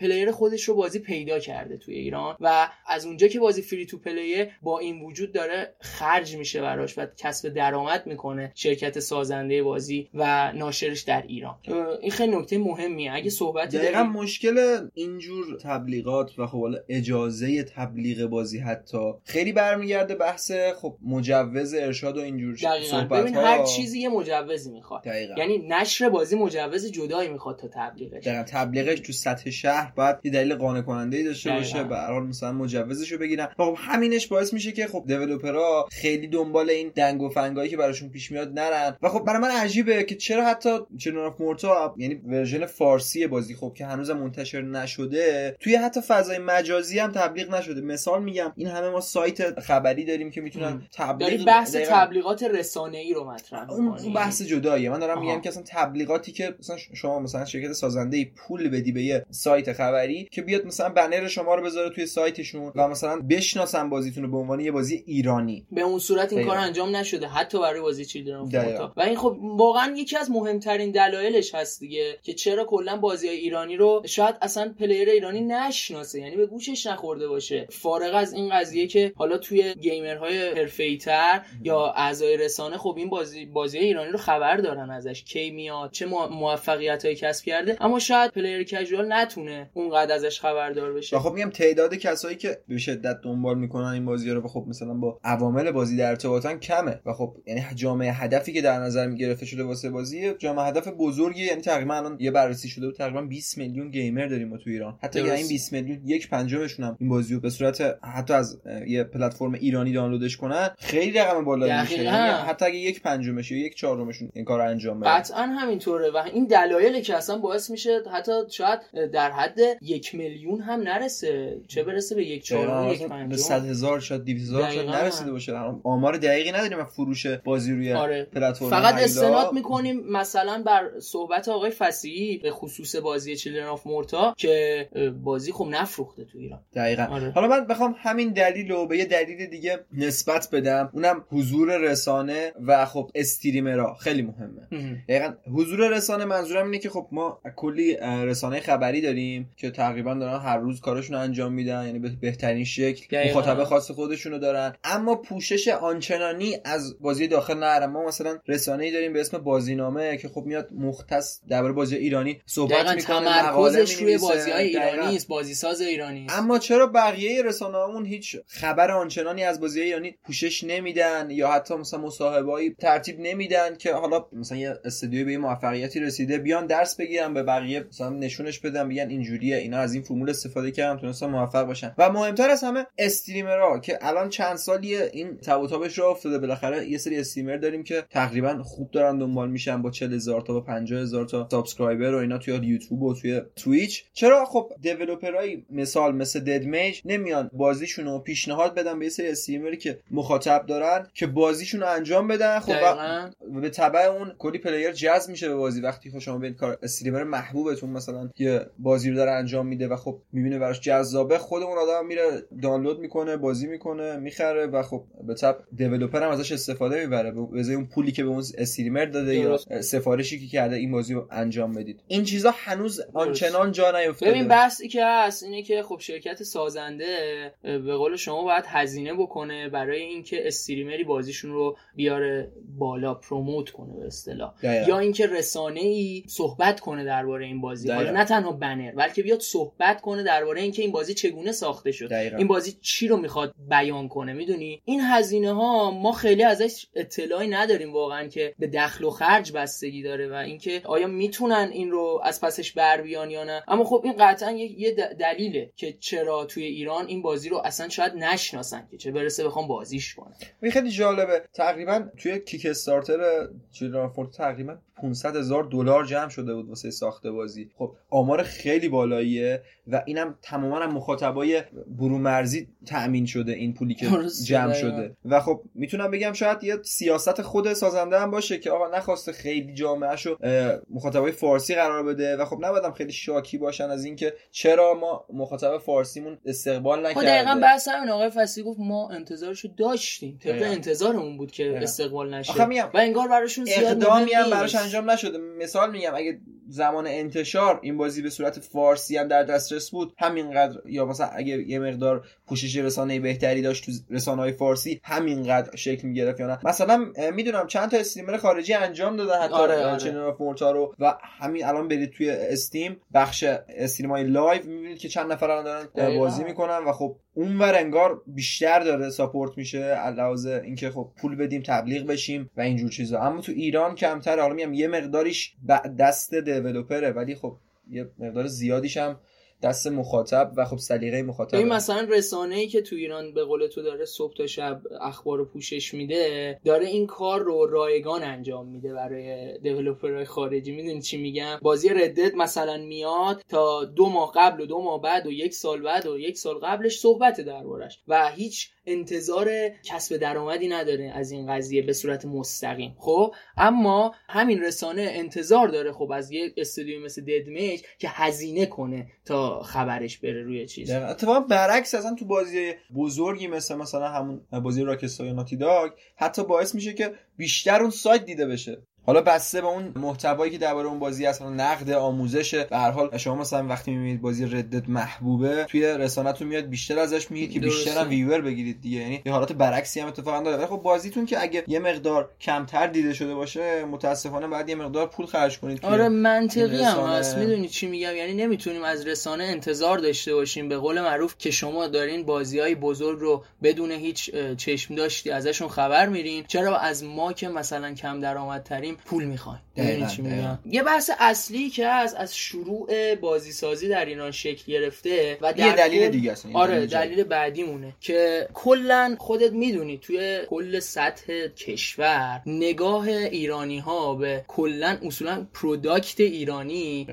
پلیر خودش رو بازی پیدا کرده توی ایران و از اونجا که بازی فری تو پلیه با این وجود داره خرج میشه براش و کسب درآمد می‌کنه شرکت سازنده بازی و ناشرش در ایران. این خیلی نکته مهمیه. اگه صحبتی دقیقا مشکل اینجور تبلیغات و خب اجازه تبلیغ بازی حتی خیلی برمیگرده بحث خب مجوز ارشاد و اینجور صحبت ببین هر چیزی یه مجوزی می‌خواد. دقیقا. یعنی نشر بازی مجوز جدایی می‌خواد تا تبلیغش. دقیقا. تبلیغش تو سطح شهر باید یه دلیل قانع کننده ای داشته باشه به هر حال مثلا مجوزش رو بگیرن. خب همینش باعث میشه که خب developer ها خیلی دنبال این دنگ و فنگایی که براشون پیش میاد نرن. و خب برای من عجیبه که چرا حتی Children of Morta یعنی ورژن فارسی بازی خب که هنوز منتشر نشده توی حتی فضای مجازی هم تبلیغ نشده. مثال میگم این همه ما سایت خبری داریم که می‌تونن تبلیغ بحث تبلیغات رسانه ای رو مطرح اون بحث جداییه. من دارم میگم که اصلا تبلیغاتی که مثلا شما مثلا شرکت سازنده ای پول بدی به یه سایت خبری که بیاد مثلا بنر شما رو بذاره توی سایتشون و مثلا بشناسن بازیتون رو به عنوان یه بازی ایرانی. به اون صورت این کار انجام نشده حتی برای بازی Children و این خب واقعا یکی از مهمترین دلایلش هست دیگه که چرا کلا بازی ایرانی رو شاید اصلا player ایرانی نشناسه یعنی به گوشش نخورده باشه. فارغ از این قضیه که حالا توی گیمرهای حرفه‌ای تر یا اعضای رسانه خب این بازی بازی ایرانی رو خبر دارن ازش کی میاد چه موفقیت های کسب کرده. اما شاید player casual نتونه اونقدر ازش خبردار بشه. خب میگم تعداد کسایی که به شدت دنبال می‌کنن این بازی رو خب مثلا با عوامل بازی در ارتباطن کمه و خب یعنی جامعه هدفی که در نظر می‌گرفته شده واسه بازی جامعه هدف بزرگی یعنی تقریبا الان یه بررسی شده بود تقریبا 20 میلیون گیمر داریم ما تو ایران. حتی اگه این 20 میلیون یک پنجمشون هم این بازی رو به صورت حتی از یه پلتفرم ایرانی دانلودش کنن خیلی رقم بالایی میشه. یعنی حتی اگه یک پنجمش یا یک چهارمشون این کار انجام بدن. قطعا همینطوره و این دلایلی که اصلا باعث میشه حتی شاید در حد یک میلیون هم نرسه. چه برسه به یک چهارم یک پنجم؟ به 100 هزار شاید 200 هزار شاید نرسیده باشه. آمار دقیقی نداریم و فروش بازی روی آره. پلتفرم فقط استناد می‌کنیم مثلا بر صحبت آقای فسیحی به خصوص بازی Children of Morta که بازی خب نفروخته تو ایران. دقیقا. آره. حالا من بخوام همین دلیل رو به یه دلیل دیگه نسبت بدم. اونم حضور رسانه و خب streamer ها. خیلی مهمه. دقیقا حضور رسانه منظورم اینه که خب ما کلی رسانه خبری داریم که تقریبا دارن هر روز کارشون رو انجام میدن. یعنی به بهترین شکل مخاطب خاص خودشونو دارن. اما پوشش آنچنانی از بازی داخل نداریم ما مثلا رسانه‌ای داریم به اسم بازینامه که خب میاد مختص درباره بازی ایرانی صحبت می‌کنه تمرکزش روی بازی های ایرانی است بازی ساز ایرانی است. اما چرا بقیه رسانه‌هامون هیچ خبر آنچنانی از بازی ایرانی پوشش نمیدن یا حتی مثلا مصاحبه‌ای ترتیب نمیدن که حالا مثلا یه استودیوی به موفقیتی رسیده بیان درس بگیرن به بقیه مثلا نشونش بدن بگن اینجوریه اینا از این فرمول استفاده کردن تونستن موفق باشن. و مهمتر از همه streamer ها که الان چند سالیه این تبش راه افتاده. بالاخره یه سری streamer داریم که تقریبا خوب دارن دنبال میشن با 40000 تا با 50000 تا subscriber و اینا توی یوتیوب و توی تویچ چرا؟ خب دیولپرای مثال مثل ددمیج نمیان بازیشون رو پیشنهاد بدن به سری استریمری که مخاطب دارن که بازیشون رو انجام بدن. خب به تبع اون کلی پلیر جذب میشه به بازی. وقتی خب شما ببینید کار استریمر محبوبتون مثلا یه بازی رو داره انجام میده و خب می‌بینه براش جذابه خود اون آدم میره دانلود می‌کنه بازی می‌کنه می‌خره و خب به تبع دیولپر هم ازش استفاده می‌بره. به اون پولی که به اون استریمر داده یا سفارشی که کرده این بازی رو انجام بدید. این چیزا هنوز آنچنان جا نیفتاده. ببین بحثی که هست اینه که خب شرکت سازنده به قول شما باید هزینه بکنه برای اینکه استریمری بازیشون رو بیاره بالا پروموت کنه به اصطلاح. یا اینکه رسانه ای صحبت کنه درباره این بازی. حالا نه تنها بنر بلکه بیاد صحبت کنه درباره اینکه این بازی چگونه ساخته شد. این بازی چی رو می‌خواد بیان کنه می‌دونی؟ این هزینه ها ما خیلی ازش اطلاعی نداریم واقعا که به دخل و خرج بستگی داره و اینکه آیا می‌تونن این رو از پسش بر بیان یا نه. اما خب این قطعا یه دلیله که چرا توی ایران این بازی رو اصلا شاید نشناسن که چه برسه بخوام بازیش کنن این خیلی جالبه. تقریبا توی کیک استارتر چیلدرن تقریبا 500 هزار دلار جمع شده بود واسه ساخته بازی. خب آمار خیلی بالاییه. و اینم تماما هم مخاطبای برومرزی تأمین شده این پولی که جمع شده. و خب می‌تونم بگم شاید یه سیاست خود سازنده هم باشه که آقا نخواسته خیلی جامعهشو مخاطبای فارسی قرار بده و خب نبادم خیلی شاکی باشن از اینکه چرا ما مخاطب فارسیمون استقبال خب نکرده. دقیقاً بحث همین آقای فصلی گفت ما انتظارشو داشتیم طبق انتظارمون بود که استقبال نشه. و انگار براشون زیاد اقدامی هم براش انجام نشده. مثال میگم اگه زمان انتشار این بازی به صورت فارسی هم در دسترس بود. همینقدر یا مثلا اگه یه مقدار پوشش رسانه بهتری داشت تو رسانه های فارسی همینقدر شکل می‌گرفت یا نه. مثلا می‌دونم چند تا streamer خارجی انجام دادن حتی آره, آره. رو. و همین الان برید توی Steam بخش stream های live می‌بینید که چند نفر الان دارن بازی می‌کنن و خب اونور انگار بیشتر داره support میشه علاوه اینکه خب پول بدیم تبلیغ بشیم و اینجور چیزا. اما تو ایران کمتر حالا میگم یه مقداریش دست developer ه ولی خب یه مقدار زیادیش هم دست مخاطب و خب سلیقه مخاطب این مثلا رسانه ای که تو ایران به قول تو داره صبح تا شب اخبار رو پوشش میده داره این کار رو رایگان انجام میده برای developer های خارجی. می‌دونی چی میگم؟ بازی Red Dead مثلا میاد تا دو ماه قبل و دو ماه بعد و یک سال بعد و یک سال قبلش صحبت دربارش و هیچ انتظار کسب درآمدی نداره از این قضیه به صورت مستقیم. خب اما همین رسانه انتظار داره خب از یک استودیو مثل ددمیج که هزینه کنه تا خبرش بره روی چیز. اتفاقا برعکس اصلا تو بازی بزرگی مثل مثلا همون بازی راکستار یا ناتی داگ حتی باعث میشه که بیشتر اون سایت دیده بشه. حالا بسته به اون محتوایی که درباره اون بازی هست نقد آموزش به هر حال شما مثلا وقتی می‌بینید بازی ردت محبوبه توی رسانه‌تون میاد بیشتر ازش میگید که بیشتر هم ویور بگیرید دیگه. یعنی یه حالت برعکسی هم اتفاقا داره. ولی خب بازیتون که اگه یه مقدار کمتر دیده شده باشه متاسفانه بعد یه مقدار پول خرج کنید آره منطقی هم هست. می‌دونی چی میگم؟ یعنی نمی‌تونیم از رسانه انتظار داشته باشیم. به قول معروف که شما دارین بازیای بزرگ رو بدون هیچ چشم داشتی ازشون خبر میرین. چرا؟ از ما که مثلا کم درآمدترین پول می‌خوایم. یه بحث اصلی که از از شروع بازی سازی در ایران شکل گرفته و در یه دلیل دیگه آره دلیل بعدی مونه که کلا خودت می‌دونی توی کل سطح کشور نگاه ایرانی ها به کلا اصولا پروداکت ایرانی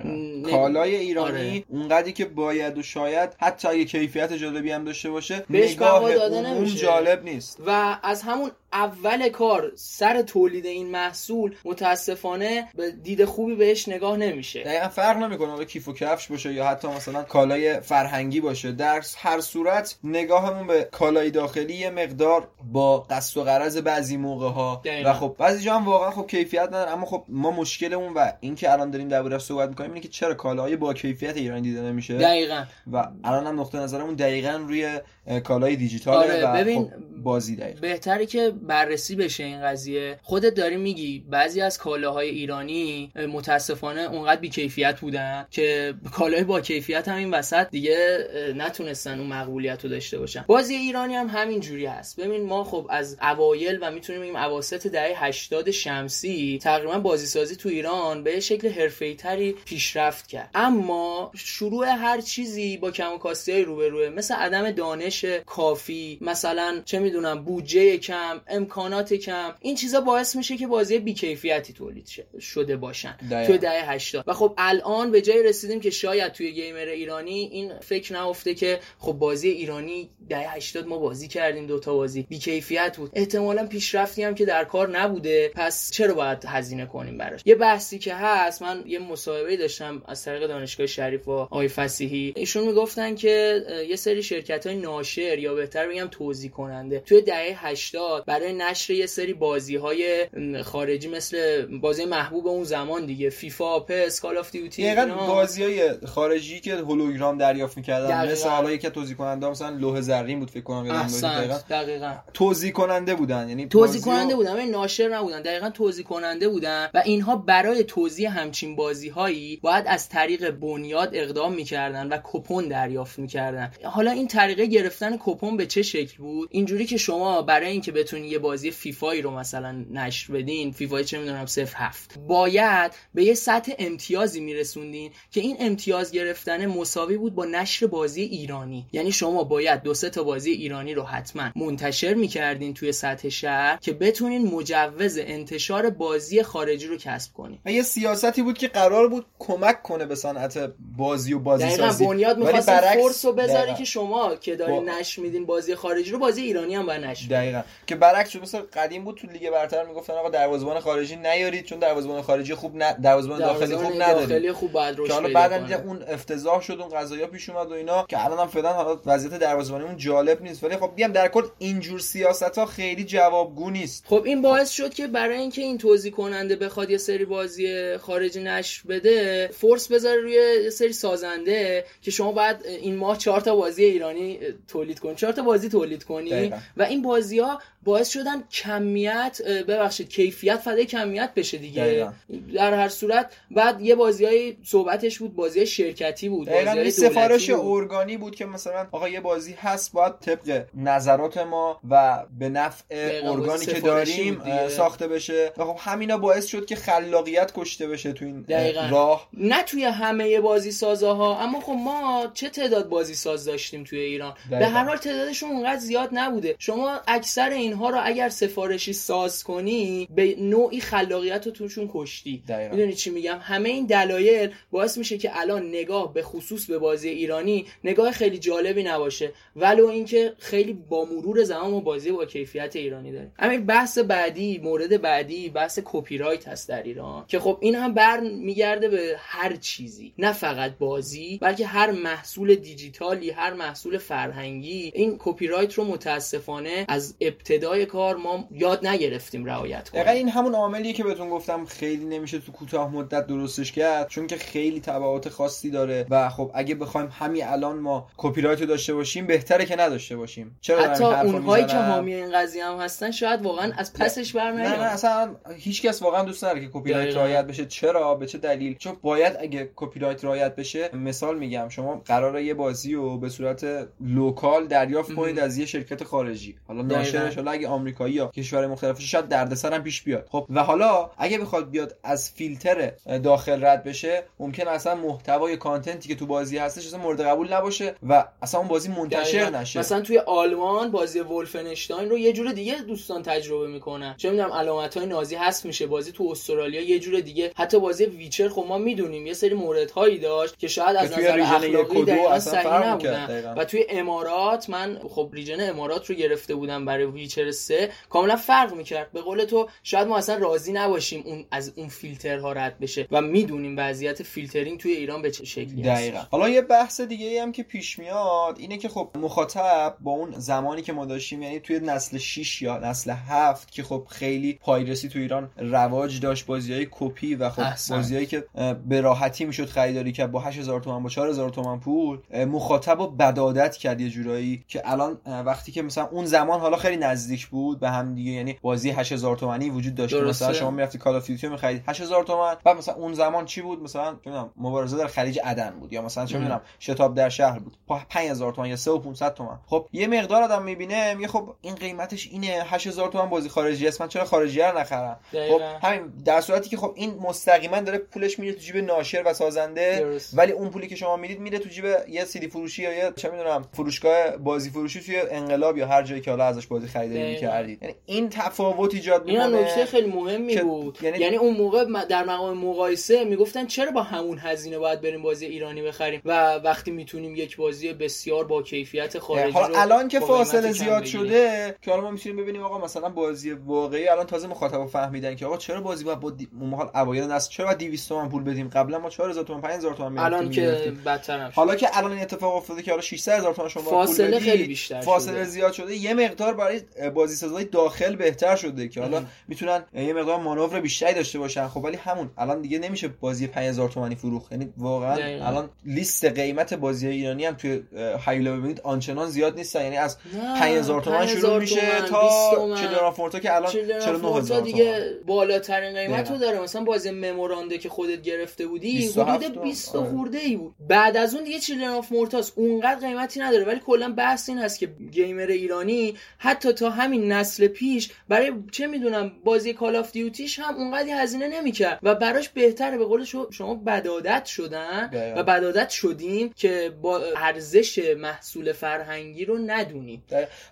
کالای ایرانی آره. اونقدری که باید و شاید حتی اگه کیفیت جالبی هم داشته باشه نگاه اون جالب نیست. و از همون اول کار سر تولید این محصول متاسفانه می‌کنه به دید خوبی بهش نگاه نمیشه. دقیقا فرق نمی‌کنه حالا کیف و کفش باشه یا حتی مثلا کالای فرهنگی باشه. در هر صورت نگاهمون به کالای داخلی یه مقدار با قصد و غرض بعضی موقع ها و خب بعضی جا هم واقعا خب کیفیت نداره اما خب ما مشکلمون و اینکه الان داریم دربارش صحبت می‌کنیم اینه که چرا کالاهای با کیفیت ایرانی دیده نمیشه؟ دقیقا. و الان هم نقطه نظرمون دقیقا روی کالای دیجیتال آره و ببین خب بازی دقیقا. بهتری که بررسی بشه این قضیه. خودت داری میگی بعضی از کالاهای ایرانی متاسفانه اونقدر بیکیفیت بودن که کالای با کیفیت هم این وسط دیگه نتونستن اون مقبولیت رو داشته باشن. بازی ایرانی هم همین جوری هست. ببین ما خب از اوایل و می‌تونیم بگیم اواسط دهه 80 شمسی تقریبا بازی سازی تو ایران به شکل حرفه‌ای تری پیشرفت کرد. اما شروع هر چیزی با کم و کاستی های روبروه مثل عدم دانش کافی مثلا چه می‌دونم بودجه کم امکانات کم این چیزا باعث میشه که بازی بیکیفیتی تولید شده باشن. توی دهه 80 و خب الان به جای رسیدیم که شاید توی گیمر ایرانی این فکر نافته که خب بازی ایرانی دهه 80 ما بازی کردیم دوتا بازی. بیکیفیت بود. احتمالا پیشرفتی هم که در کار نبوده. پس چرا باید هزینه کنیم براش؟ یه بحثی که هست من یه مصاحبه داشتم از طریق دانشگاه شریف و آقای فسیحی. ایشون می‌گفتن که یه سری شرکت های ناشر یا بهتر بگم توضیح کننده توی دهه 80 برای نشر یه سری بازی های خارجی مثل بازی محبوب اون زمان دیگه. FIFA PES Call of Duty بازی های خارجی که هولوگرام دریافت می‌کردن مثل حالا یکی توزیع کننده مثلا لوح زرین بود فکر کنم یادم دقیقاً. دقیقاً. توزیع کننده بودن یعنی توزیع کننده بودن یعنی ناشر نبودن. دقیقاً توزیع کننده بودن و اینها برای توزیع همچین بازی هایی باید از طریق بنیاد اقدام می‌کردن و کوپن دریافت می‌کردن. حالا این طریقه گرفتن کوپن به چه شکل بود؟ اینجوری که شما برای اینکه بتونی یه بازی فیفایی رو مثلا نشر بدین فیفای چه می‌دونم 07 باید به یه سطح امتیازی میرسوندین که این امتیاز گرفتن مساوی بود با نشر بازی ایرانی. یعنی شما باید دو سه تا بازی ایرانی رو حتما منتشر می‌کردین توی سطح شهر که بتونین مجوز انتشار بازی خارجی رو کسب کنین. یه سیاستی بود که قرار بود کمک کنه به صنعت بازی و بازی دقیقا سازی. بنیاد می‌خواست فرص رو بذاری که شما که دارین با... نشر میدین بازی خارجی رو بازی ایرانی هم باید نشر دقیقاً. که برعکس شد مثلا قدیم بود تو لیگ برتر می‌گفتن آقا دروازه‌بان خارجی نیارید چون دروازه‌بان خارجی خوب نه دروازه‌بان داخلی خوب ندارید داخلی خوب باید روش حالا بعدن اون افتضاح شد اون قضایا پیش اومد و اینا که الان هم فعلا حالا وضعیت دروازه‌بانیمون جالب نیست. ولی خب بیام در کل اینجور سیاست ها خیلی جوابگو نیست. خب این باعث شد که برای اینکه این توضیح کننده بخواد یه سری بازی خارجی نشر بده فورس بذاره روی یه سری سازنده که شما بعد این ماه چهار تا بازی ایرانی تولید کنی. چهار تا بازی تولید کنی و این بازی ها باعث شدن کمیت ببخشید کیفیت فدای کمیت بشه دیگه. دقیقا. در هر صورت بعد یه بازی های صحبتش بود بازی شرکتی بود بازی سفارش ارگانی بود که مثلا آقا یه بازی هست باید طبق نظرات ما و به نفع ارگانی که داریم ساخته بشه. و خب همینا باعث شد که خلاقیت کشته بشه تو این دقیقا. راه. نه توی همه بازی سازها اما خب ما چه تعداد بازی ساز داشتیم توی ایران؟ دقیقا. به هر حال تعدادشون اونقدر زیاد نبوده. شما اکثر اینها رو اگر سفارشی سازی کنی به نوعی خلاقیت رو توشون کشتی. می‌دونی چی میگم؟ همه این دلایل باعث میشه که الان نگاه به خصوص به بازی ایرانی نگاه خیلی جالبی نباشه. ولو اینکه خیلی با مرور زمان و بازی با کیفیت ایرانی داریم. همین بحث بعدی مورد بعدی بحث کپی رایت هست در ایران که خب این هم بر میگرده به هر چیزی. نه فقط بازی بلکه هر محصول دیجیتالی هر محصول فرهنگی. این کپی رایت رو متاسفانه از ابتدای کار ما یاد نگرفتیم رعایت کنیم. این همون عاملیه که بهتون گفتم خیلی نمیشه تو کوتاه مدت درستش کرد چون که خیلی تبعات خاصی داره و خب اگه بخوایم همین الان ما کپی رایت داشته باشیم بهتره که نداشته باشیم. چرا حتی اونهایی که حامی این قضیه هم هستن شاید واقعا از پسش بر نه نه اصلا هیچ واقعا دوست نداره که کپی رایت رعایت بشه. چرا؟ به چه دلیل؟ چون باید اگه کپی رایت رعایت بشه مثال میگم شما قراره یه بازی رو به صورت local دریافت کنید از یه شرکت خارجی. حالا ناشرش حالا اگه آمریکایی یا کشور مختلف شاید دردسر هم پیش بیاد. خب و حالا اگه بخواد بیاد از فیلتر داخل رد بشه ممکن اصلا محتوای content ی که تو بازی هستش اصلا مورد قبول نباشه و اصلا اون بازی منتشر نشه. مثلا توی آلمان بازی Wolfenstein رو یه جور دیگه دوستان تجربه می‌کنن. چه می‌دونم علامت های نازی هست میشه بازی تو استرالیا یه جور دیگه. حتی بازی Witcher خب ما می‌دونیم یه سری موردهایی داشت که شاید از نظر اخلاقی دقیقا صحیح نبودن. و توی امارات من خب region امارات رو گرفته بودن برای Witcher 3 کاملا فرق می‌کرد. به قول تو شاید ما اصلا راضی نباشیم اون از اون فیلترها رد بشه و می‌دونیم وضعیت فیلترینگ توی ایران به چه شکلی دقیقا. حالا یه بحث دیگه ای هم که پیش میاد اینه که خب مخاطب با اون زمانی که ما داشتیم یعنی توی نسل 6 یا نسل 7 که خب خیلی پایرسی تو ایران رواج داشت بازی های کپی و خب بازیایی که به راحتی می‌شد خریداری کرد با 8000 تومان با 4000 تومان پول مخاطب رو بدادت کرد یه جورایی که الان وقتی که مثلا اون زمان حالا خیلی نزدیک بود به هم دیگه یعنی بازی 8000 تومانی وجود داشت مثلا شما می‌رفتی کال اف دیوتی می‌خرید 8000 تومان بعد مثلا اون زمان چی بود؟ مثلا نمی‌دونم مبارزه در خلیج عدن بود یا مثلا چه می‌دونم شتاب در شهر بود. 5000 تومان یا 3500 تومان خب یه مقدار آدم می‌بینه میگه خب این قیمتش اینه 8000 تومان بازی خارجی است من چرا خارجی رو نخرم؟ خب همین در صورتی که خب این مستقیما داره پولش میره تو جیب ناشر و سازنده ولی اون پولی که شما می‌دید میره تو جیب یه سیدی فروشی یا یه چه می‌دونم فروشگاه بازی فروشی توی انقلاب یا هر جایی که حالا ازش بازی خریداری می‌کردید یعنی این تفاوت ایجاد می‌کنه این نکته خیلی مهمی بود. یعنی... یعنی اون موقع در مقام مقایسه می‌گفتن چرا با همون هزینه باید بریم بازی ایرانی بخریم و وقتی می‌تونیم یک بازی بسیار با کیفیت خارجی حالا الان که فاصله زیاد شده که حالا ما می‌تونیم ببینیم آقا مثلا بازی واقعی الان تازه مخاطب فهمیدن که آقا چرا بازی باید با دی... حال اوایل نسل چرا 200 تومن پول بدیم؟ قبلا ما 4000 تومن 5000 تومن الان که بدتر حالا که الان این اتفاق افتاده که حالا 6000 تومن شما فاصله پول خیلی بیشتر فاصله شده. زیاد شده یه مقدار برای بازی سازای داخل بهتر شده که حالا می‌تونن یه مقدار مانور بیشتری داشته باشن. خب ولی همون الان دیگه نمیشه بازی 5000 تومانی فروخت. یعنی واقعا الان لیست قیمت بازی ایرانی هم توی حالا ببینید آنچنان زیاد نیست یعنی از 5000 تومن شروع میشه تا Children of Morta که الان 49000 دیگه بالاترین قیمت رو داره. مثلا بازی Memoranda که خودت گرفته بودی حدود 20 خورده ای بود. بعد از اون دیگه Children of Morta س اونقدر قیمتی نداره. ولی کلا بحث این هست که گیمر ایرانی حتی تا همین نسل پیش برای چه می‌دونم بازی Call of Duty ش هم اونقدر هزینه نمی‌کرد و براش بهتره. به قول شما بدادت شدن و بدادت شدیم که با ارزش محصول فرهنگی رو ندونیم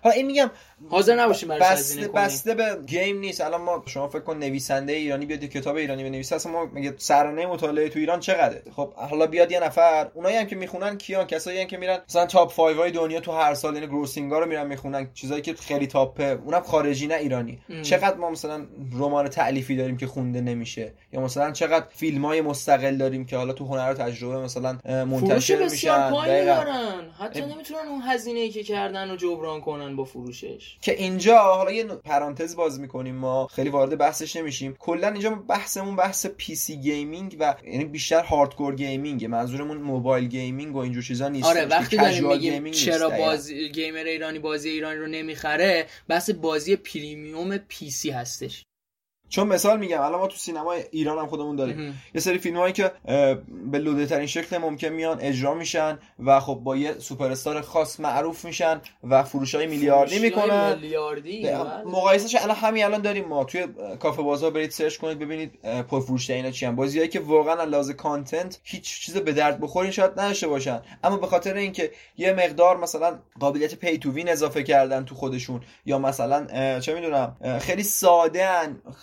حالا این میگم حاضر نباشیم براش بسته, بسته به گیم نیست. الان ما شما فکر کن نویسنده ایرانی بیاد کتاب ایرانی بنویسه. اصلا ما میگه سرانه مطالعه تو ایران چقدره؟ خب حالا بیاد یه نفر. اونایی هم که می‌خونن کیان؟ کسایی هم که میرن مثلا تاپ 5 های دنیا تو هر سال یعنی گروسینگا رو میرن می‌خونن. چیزایی که خیلی تاپه اونم خارجی نه ایرانی. ام. چقدر ما مثلا رمان تألیفی داریم که خونده نمیشه؟ یا مثلا چقدر فیلم های مستقل داریم که حالا تو هنر تجربه مثلا منتشر میشن. دارن. حتی نمی‌تونن اون هزینه ای که کردن رو جبران کنن با فروشش. که اینجا حالا یه پرانتز باز می‌کنیم ما. خیلی وارد بحثش نمیشیم. کلا اینجا بحثمون بحث PC gaming و یعنی بیشتر hardcore gaming منظورمون mobile gaming و اینجور چیزا نیست آره وقتی داریم میگیم چرا بازی گیمر ایرانی بازی ایرانی رو نمی‌خره بحث بازی premium PC هستش. چون مثال میگم الان ما تو سینما ایران هم خودمون داریم. یه سری فیلم هایی که به لوده ترین شکل ممکن میان اجرا میشن و خب با یه سوپر استار خاص معروف میشن و فروش های میلیاردی می‌کنن. میلیاردی بله. مقایسش الان همین الان داریم ما. توی کافه بازار برید search کنید ببینید پرفروش اینا چی هم بازیایی که واقعا لازم content هیچ چیز به درد بخورین شاید نداشته باشن. اما به خاطر اینکه یه مقدار مثلا قابلیت pay to win اضافه کردن تو خودشون یا مثلا چه می‌دونم خیلی ساده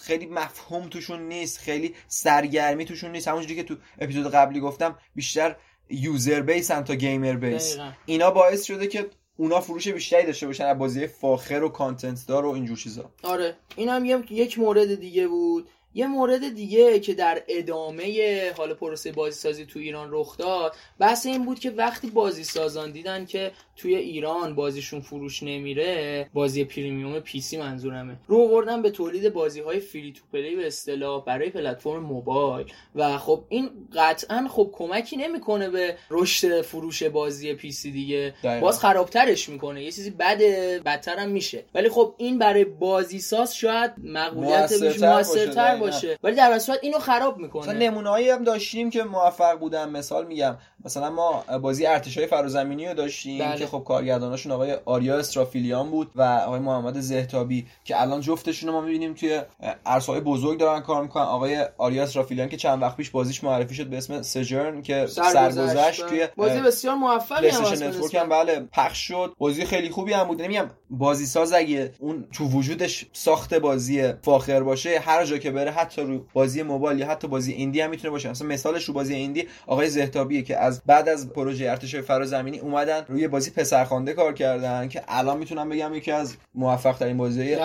خیلی مفهوم توشون نیست خیلی سرگرمی توشون نیست. همونجوری که تو اپیزود قبلی گفتم بیشتر user base هم تا gamer base اینا باعث شده که اونا فروش بیشتری داشته باشن از بازی فاخر و content دار و اینجور چیزا. آره. این هم یک مورد دیگه بود. یه مورد دیگه که در ادامه حال پروسه بازی سازی تو ایران رخ داد بحث این بود که وقتی بازی سازان دیدن که توی ایران بازیشون فروش نمیره بازی premium PC منظورمه. رو آوردن به تولید بازی های free to play به اصطلاح برای پلتفرم موبایل. و خب این قطعا خب کمکی نمی‌کنه به رشد فروش بازی پی سی دیگه باز خرابترش می‌کنه. یه چیزی بده بدتر هم میشه. ولی خب این برای بازی ساز شاید مقبولیت باشه. ولی در صورت اینو خراب می‌کنه. نمونه‌ای هم داشتیم که موفق بودن. مثال میگم. مثلا ما بازی ارتشای فرازمینی رو داشتیم بله. که خب کارگرداناشون آقای آریا استرافیلیان بود و آقای محمد زهتابی که الان جفتشون رو ما می‌بینیم توی ارسای بزرگ دارن کار می‌کنن. آقای آریا استرافیلیان که چند وقت پیش بازیش معرفی شد به اسم سجرن که سرگذشت توی بازی بسیار موفقی هم بله. پخش شد. بازی خیلی خوبی هم بود. نمیگم بازی ساز اگه اون تو وجودش ساخت بازی فاخر باشه هر جا که بره حتی رو بازی موبایل یا حتی بازی ایندی هم می‌تونه باشه. مثلا مثالش رو بازی ایندی آقای زهتابیه که از بعد از پروژه ارتش فرازمینی اومدن روی بازی پسرخوانده کار کردن که الان می‌تونم بگم یکی از موفق ترین بازی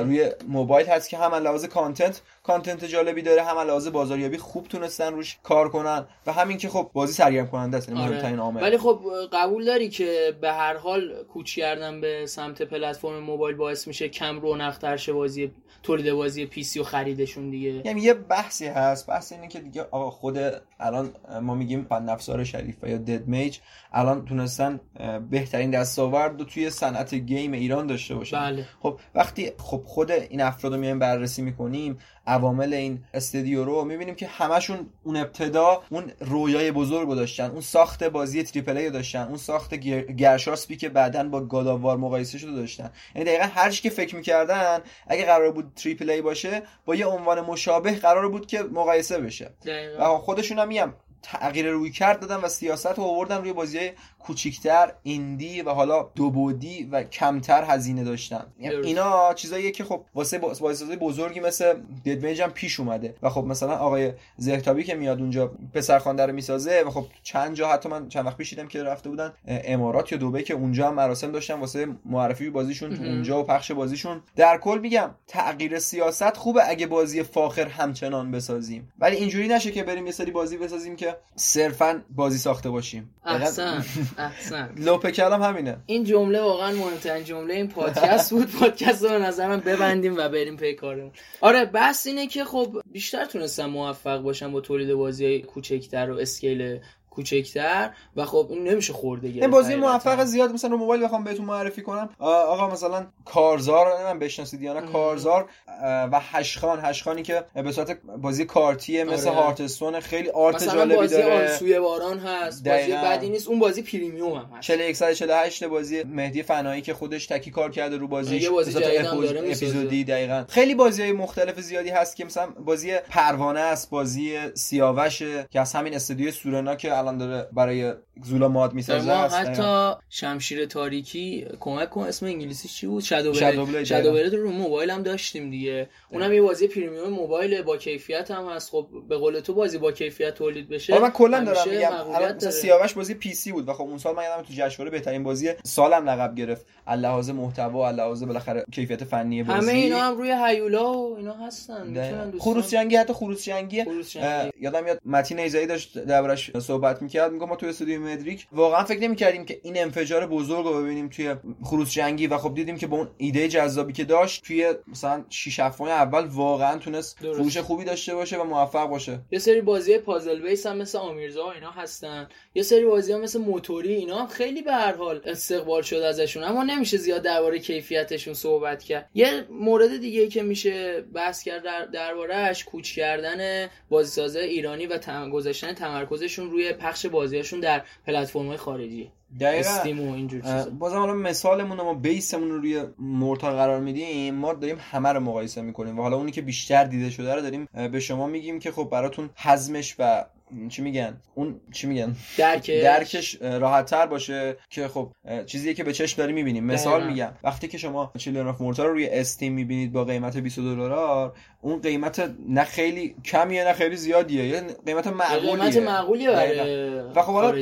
روی موبایل هست که هم لحاظ content content جالبی داره هم لحاظ بازاریابی خوب تونستن روش کار کنن و همین که خب بازی سرگرم کننده است یعنی آره. مهمترین عامل ولی خب قبول داری که به هر حال کوچ کردن به سمت پلتفرم موبایل باعث میشه کم رونق تر بازی تولید بازی PC و خریدشون دیگه یعنی یه بحثی هست بحث اینه که دیگه آقا خود الان ما میگیم فن افزار شریف یا Dead Mage الان تونستن بهترین دستاورد رو توی صنعت game ایران داشته باشن بله. خب وقتی خب خود این افراد رو میایم بررسی می‌کنیم عوامل این استدیو رو می‌بینیم که همشون اون ابتدا اون رویای بزرگ داشتن. اون ساخت بازی triple A داشتن. اون ساخت گرشاسپی که بعدا با God of War مقایسه شده داشتن. یعنی دقیقا هر که فکر می‌کردن اگه قرار بود triple A باشه با یه عنوان مشابه قرار بود که مقایسه بشه. و خودشون هم میگم تغییر روی کرد دادن و سیاست رو آوردن روی بازی کوچیکتر ایندی و حالا دو بودی و کمتر هزینه داشتن. یعنی اینا چیزاییه که خب واسه بازیسازی بزرگی مثل ددمیج هم پیش اومده و خب مثلا آقای زهتابی که میاد اونجا پسرخوانده رو می‌سازه و خب چند جا حتی من چند وقت پیش دیدم که رفته بودن امارات یا دبی که اونجا هم مراسم داشتن واسه معرفی بازیشون تو اونجا و پخش بازیشون. در کل میگم تغییر سیاست خوبه اگه بازی فاخر همچنان بسازیم. ولی اینجوری نشه که بریم یه سری بازی بسازیم که صرفا بازی ساخته باشیم. احسن احسن. <laughs> لب کلام همینه. این جمله واقعا مهمترین جمله این پادکست بود. <laughs> پادکست رو به نظر من ببندیم و بریم پی کارمون. آره بحث اینه که خب بیشتر تونستم موفق باشم با تولید بازی کوچکتر و scale کوچکتر و خب این نمیشه خورده گرفت این بازی موفق زیاد مثلا رو موبایل بخوام بهتون معرفی کنم. آقا مثلا کارزار من بشناسید یا نه. کارزار و هفت‌خان. هفت‌خانی که به صورت بازی کارتیه مثل آره. Hearthstone. خیلی art جالبی بازی داره. سوی باران هست. بازی بعدی نیست. اون بازی پریمیوم هم هست. 4148 بازی مهدی فنایی که خودش تکی کار کرده رو بازی یه بازی اپیزودی دقیقاً. خیلی بازی های مختلف زیادی هست که مثلا بازی پروانه است بازی سیاوشه که از همین استودیو سورنا که الان داره برای زولا ماد می‌سازه حتی شمشیر تاریکی کمک کن اسم انگلیسی چی بود؟ شادو بلید شادو بلید رو موبایل هم داشتیم دیگه. اونم یه بازی پریمیوم موبایل با کیفیت هم هست. خب به قول تو بازی با کیفیت تولید بشه من کلا دارم میگم. الان سیاوش بازی پی سی بود و خب اون سال من یادم تو جشنواره بهترین بازی سالم لقب گرفت. لحاظ محتوا لحاظ بالاخره کیفیت فنی بازی. همه اینا هم روی هیولا و اینا هستن. می‌تونن خروس جنگی حتی خروس جنگی یادم میاد متین ایزایی داشت دربارش صحبت می‌کرد میگم ما تو استودیو مدریک واقعا فکر نمی‌کردیم که این انفجار بزرگ رو ببینیم توی خروس جنگی و خب دیدیم که با اون ایده جذابی که داشت توی مثلا 6 اول واقعا تونست فروش خوبی داشته باشه و موفق باشه. یه سری بازی پازل بیس هم مثل آمیرزا و اینا هستن. یه سری بازی هم مثل موتوری اینا هم خیلی به هر حال استقبال شد ازشون اما نمیشه زیاد درباره کیفیتشون صحبت کرد. یه مورد دیگه که میشه بحث کرد در دربارهش کوچ کردن بازیسازه ایرانی و تم... گذاشتن تمرکزشون روی پخش بازیاشون در پلتفرم‌های خارجی. استیم و اینجور چیزا. بازم حالا مثالمون ما بیسمون رو روی مورتال قرار میدیم ما داریم همه رو مقایسه می‌کنیم و حالا اونی که بیشتر دیده شده رو داریم به شما میگیم که خب براتون حزمش و چی میگن؟ اون چی میگن؟ درکش. درکش راحت تر باشه که خب چیزیه که به چشم داری می‌بینیم مثال میگم وقتی که شما چیلدرن اف مورتال رو روی استیم می‌بینید با قیمت 20 دلار اون قیمت نه خیلی کمیه نه خیلی زیادیه. یه قیمت معقولیه قیمت معقولیه. برای و خب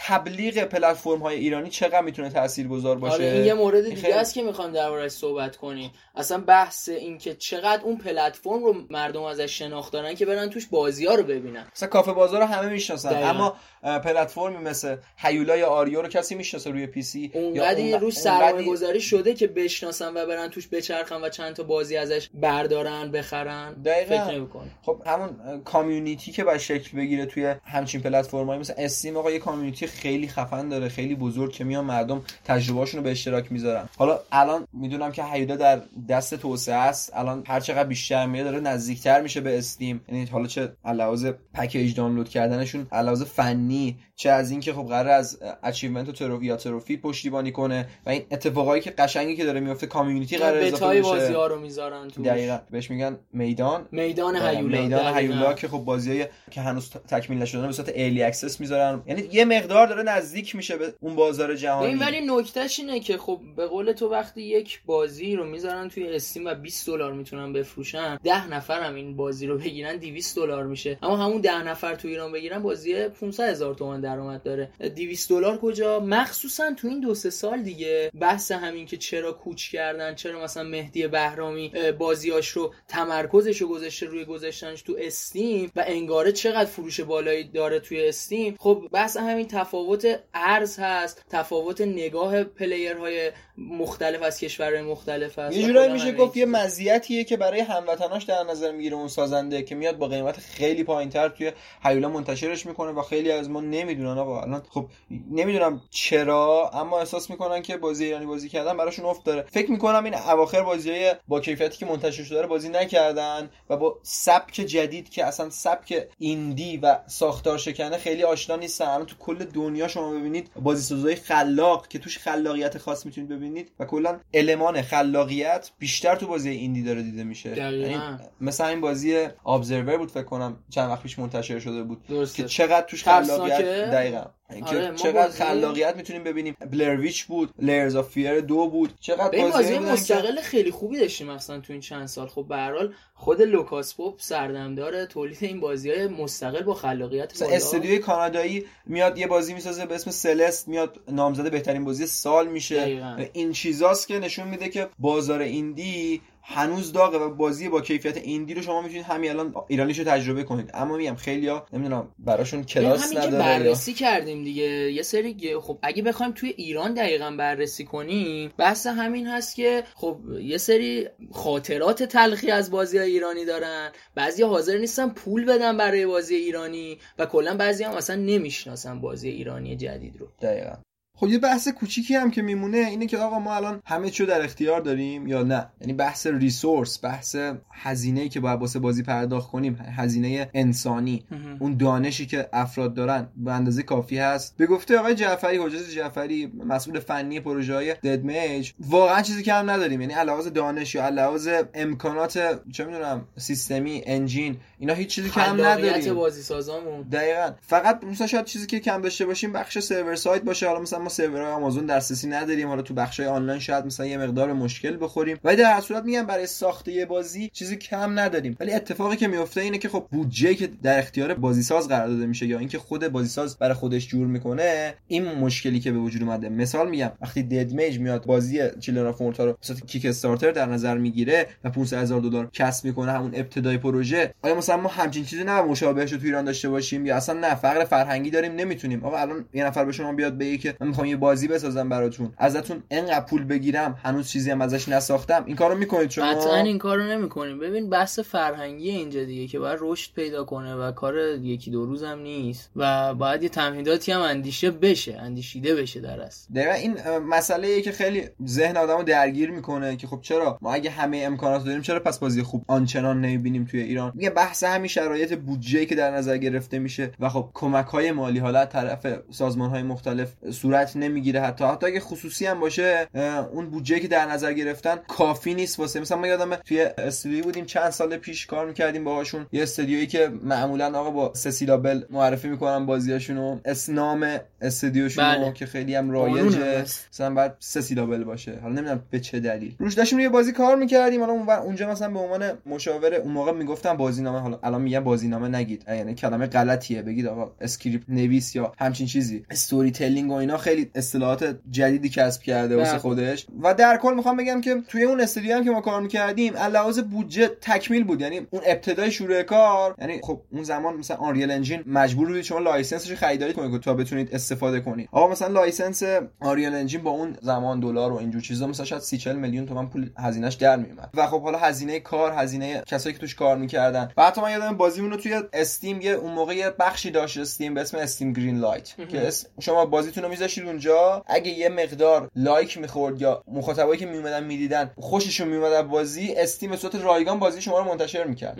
تبلیغ پلتفرم های ایرانی چقدر می‌تونه تاثیرگذار باشه؟ آره این یه مورد دیگه خیلی... است که می‌خوام دربارش صحبت کنیم. اصلا بحث این که چقدر اون پلتفرم رو مردم ازش شناخت دارن که برن توش بازی ها رو ببینن. مثلا کافه بازار رو همه می‌شناسن اما پلتفرمی مثل هیولا یا آریو رو کسی می‌شناسه روی PC؟ اونقدی روش سرمایه گذاری شده که بشناسن و برن توش بچرخن و چند تا بازی ازش بردارن بخرن؟ دقیقا. فکر خب همون community که باید شکل بگیره توی همچین پلتفرمایی مثل Steam آقا یه community خیلی خفن داره خیلی بزرگ که میان مردم تجربهاشون رو به اشتراک می‌ذارن. حالا الان می‌دونم که هیولا در دست توسعه است. الان هر چقدر بیشتر میاد داره نزدیکتر میشه به Steam یعنی حالا چه از لحاظ پکیج دانلود کردنشون از لحاظ فنی چه از اینکه خب قرار از achievement و trophy یا trophy پشتیبانی کنه و این اتفاقایی که قشنگی که داره میفته community قرار اضافه بشه. بازی ها رو می‌ذارن توش. دقیقاً. بهش میگن میدان. میدان هیولا. میدان هیولا که خب بازیای که هنوز تکمیل نشدن به صورت early access می‌ذارن. یعنی یه مقدار داره نزدیک میشه به اون بازار جهانی. ولی نکتهش اینه که خب به قول تو وقتی یک بازی رو می‌ذارن توی Steam و 20 دلار می‌تونن بفروشن 10 نفر هم این بازی رو بگیرن 200 دلار میشه. اما همون 10 نفر تو ایران بگیرن بازی 500 هزار تومان درآمد داره. 200 دلار کجا؟ مخصوصا تو این دو سه سال دیگه. بحث همین که چرا کوچ کردن چرا مثلا مهدی بهرامی بازیاش رو تمرکزش رو گذاشته روی گذاشتنش تو استیم و انگاره چقدر فروش بالایی داره توی استیم. خب بحث همین تفاوت ارز هست تفاوت نگاه پلیرهای مختلف از کشورهای مختلف هست یه جورایی میشه گفت یه مزیتیه که برای هموطناش در نظر می‌گیره اون سازنده که میاد با قیمت خیلی پایینتر توی هیولا منتشرش می‌کنه و خیلی از ما نمی‌دونن آقا الان خب نمی‌دونم چرا اما احساس می‌کنن که بازی ایرانی بازی کردن براشون افت داره. فکر می‌کنم این اواخر بازیای با کیفیتی که منتشر شده بازی نکردن و با سبک جدید که اصلا سبک ایندی و ساختار شکنه خیلی آشنا نیستن. الان تو کل دنیا شما ببینید بازی سازای خلاق که توش خلاقیت خاص می‌تونید ببینید. و کلا المان خلاقیت بیشتر تو بازی ایندی داره دیده میشه. یعنی مثلا این بازی Observer بود فکر کنم چند وقت پیش منتشر شده بود درسته. که چقدر توش خلاقیت دقیقا. آره چقدر خلاقیت می‌تونیم ببینیم. Blair Witch بود Layers of Fear دو بود. چقدر بازی مستقل خیلی خوبی داشتیم مثلا تو این چند سال. خب به خود Lucas Pope سردمدار تولید این بازی های مستقل با خلاقیت بالا. استودیوی کانادایی میاد یه بازی می‌سازه به اسم Celeste میاد نامزد بهترین بازی سال میشه. دقیقا. این چیزاست که نشون میده که بازار indie هنوز داغه و بازی با کیفیت ایندی رو شما می‌تونید همین الان ایرانیشو تجربه کنید. اما میگم خیلیا نمی‌دونم براشون کلاس همین نداره که بررسی کردیم دیگه. یه سری خب اگه بخوایم توی ایران دقیقا بررسی کنیم بحث همین هست که خب یه سری خاطرات تلخی از بازی های ایرانی دارن. بعضی حاضر نیستن پول بدن برای بازی ایرانی و کلا بعضی هم اصلا نمی‌شناسن بازی ایرانی جدید رو. دقیقا. خب یه بحث کوچیکی هم که میمونه اینه که آقا ما الان همه چیو در اختیار داریم یا نه؟ یعنی بحث ریسورس بحث هزینه که باید واسه بازی پرداخت کنیم هزینه انسانی اون دانشی که افراد دارن به اندازه کافی هست. به گفته آقای جعفری حجت جعفری مسئول فنی پروژه های دد میج واقعا چیزی که هم نداریم. یعنی علاوه دانش یا علاوه امکانات چه می‌دونم سیستمی انجین اینا هیچ چیزی کم نداریم. بازی سازامون دقیقاً. فقط مثلا شاید چیزی که کم داشته باشیم بخش سرور سایت باشه. حالا مثلا ما آمازون دسترسی نداریم. حالا تو بخشای آنلاین شاید مثلا یه مقدار مشکل بخوریم. ولی در صورت میگم برای ساخت یه بازی چیزی کم نداریم. ولی اتفاقی که میفته اینه که خب بودجه که در اختیار بازیساز قرار داده میشه یا اینکه خود بازیساز برای خودش جور می‌کنه این مشکلی که به وجود اومده. مثال میگم وقتی دد میج میاد بازی چیلدرن اف رو مثلا کیک استارتر در نظر می‌گیره و 500 هزار دلار کسب می‌کنه همون ابتدای پروژه آیا مثلا ما همچین چیزی نه مشابهش تو ایران داشته باشیم؟ یا اصلا نه فقر فرهنگی داریم نمی‌تونیم. آقا الان یه نفر به شما بیاد بگه که من می‌خوام یه بازی بسازم براتون. ازتون انقدر پول بگیرم هنوز چیزی هم ازش نساختم. این کارو می‌کنید شما؟ قطعا این کارو نمی‌کنیم. ببین بحث فرهنگی اینجا دیگه که باید رشد پیدا کنه و کار یکی دو روز هم نیست و باید یه تمهیداتی هم اندیشه بشه اندیشیده بشه در اصل. دقیقا این مسئله ای که خیلی ذهن آدمو درگیر می‌کنه که خب چرا؟ ما اگه همه امکانات داریم چرا پس بازی خوب آنچنان نمی‌بینیم توی ایران؟ میگه بحث همین شرایط بودجه که در نظر گرفته میشه و خب کمک های مالی حالا طرف سازمان های مختلف صورت نمی‌گیره حتی. حتی اگه خصوصی هم باشه اون بودجه که در نظر گرفتن کافی نیست واسه. مثلا ما یادم توی استودیوی بودیم چند سال پیش کار می‌کردیم باهاشون. یه استودیویی که معمولا آقا با سسیلابل معرفی می‌کنن بازیاشونو. اسنام استودیوشون بله. که خیلی هم رایجه. مثلا بعد سسیلابل باشه. حالا نمی‌دونم به چه دلیل. روش داشتیم یه بازی کار می‌کردیم. حالا اونجا مثلا به عنوان مشاور اون موقع می‌گفتم بازینامه. حالا الان میگم بازینامه نگید. یعنی کلمه غلطیه. بگید آقا script نویس یا همچین چیزی. storytelling و اینا خیلی اصطلاحات جدیدی کسب کرده واسه بله. خودش. و در کل می‌خوام بگم که توی اون استودیو هم که ما کار می‌کردیم از لحاظ بودجه تکمیل بود. یعنی اون ابتدای شروع کار یعنی خب اون زمان مثلا Unreal Engine مجبور بودید شما license ش خریداری کنید تا بتونید استفاده کنید. آقا مثلا license Unreal Engine با اون زمان دلار و اینجور چیزا مثلا شاید 30 40 میلیون تومان پول هزینهش در میومد و خب حالا هزینه کار هزینه کسایی که توش کار می‌کردن. و حتی من یادم بازیمون رو توی Steam یه اون موقع یه بخشی داشت Steam به اسم Steam Greenlight که شما بازیتون رو میذاشید اونجا اگه یه مقدار لایک می‌خورد یا مخاطبایی که میومدن می‌دیدن خوششون میومد بازی Steam به صورت رایگان بازی شما رو منتشر می‌کرد.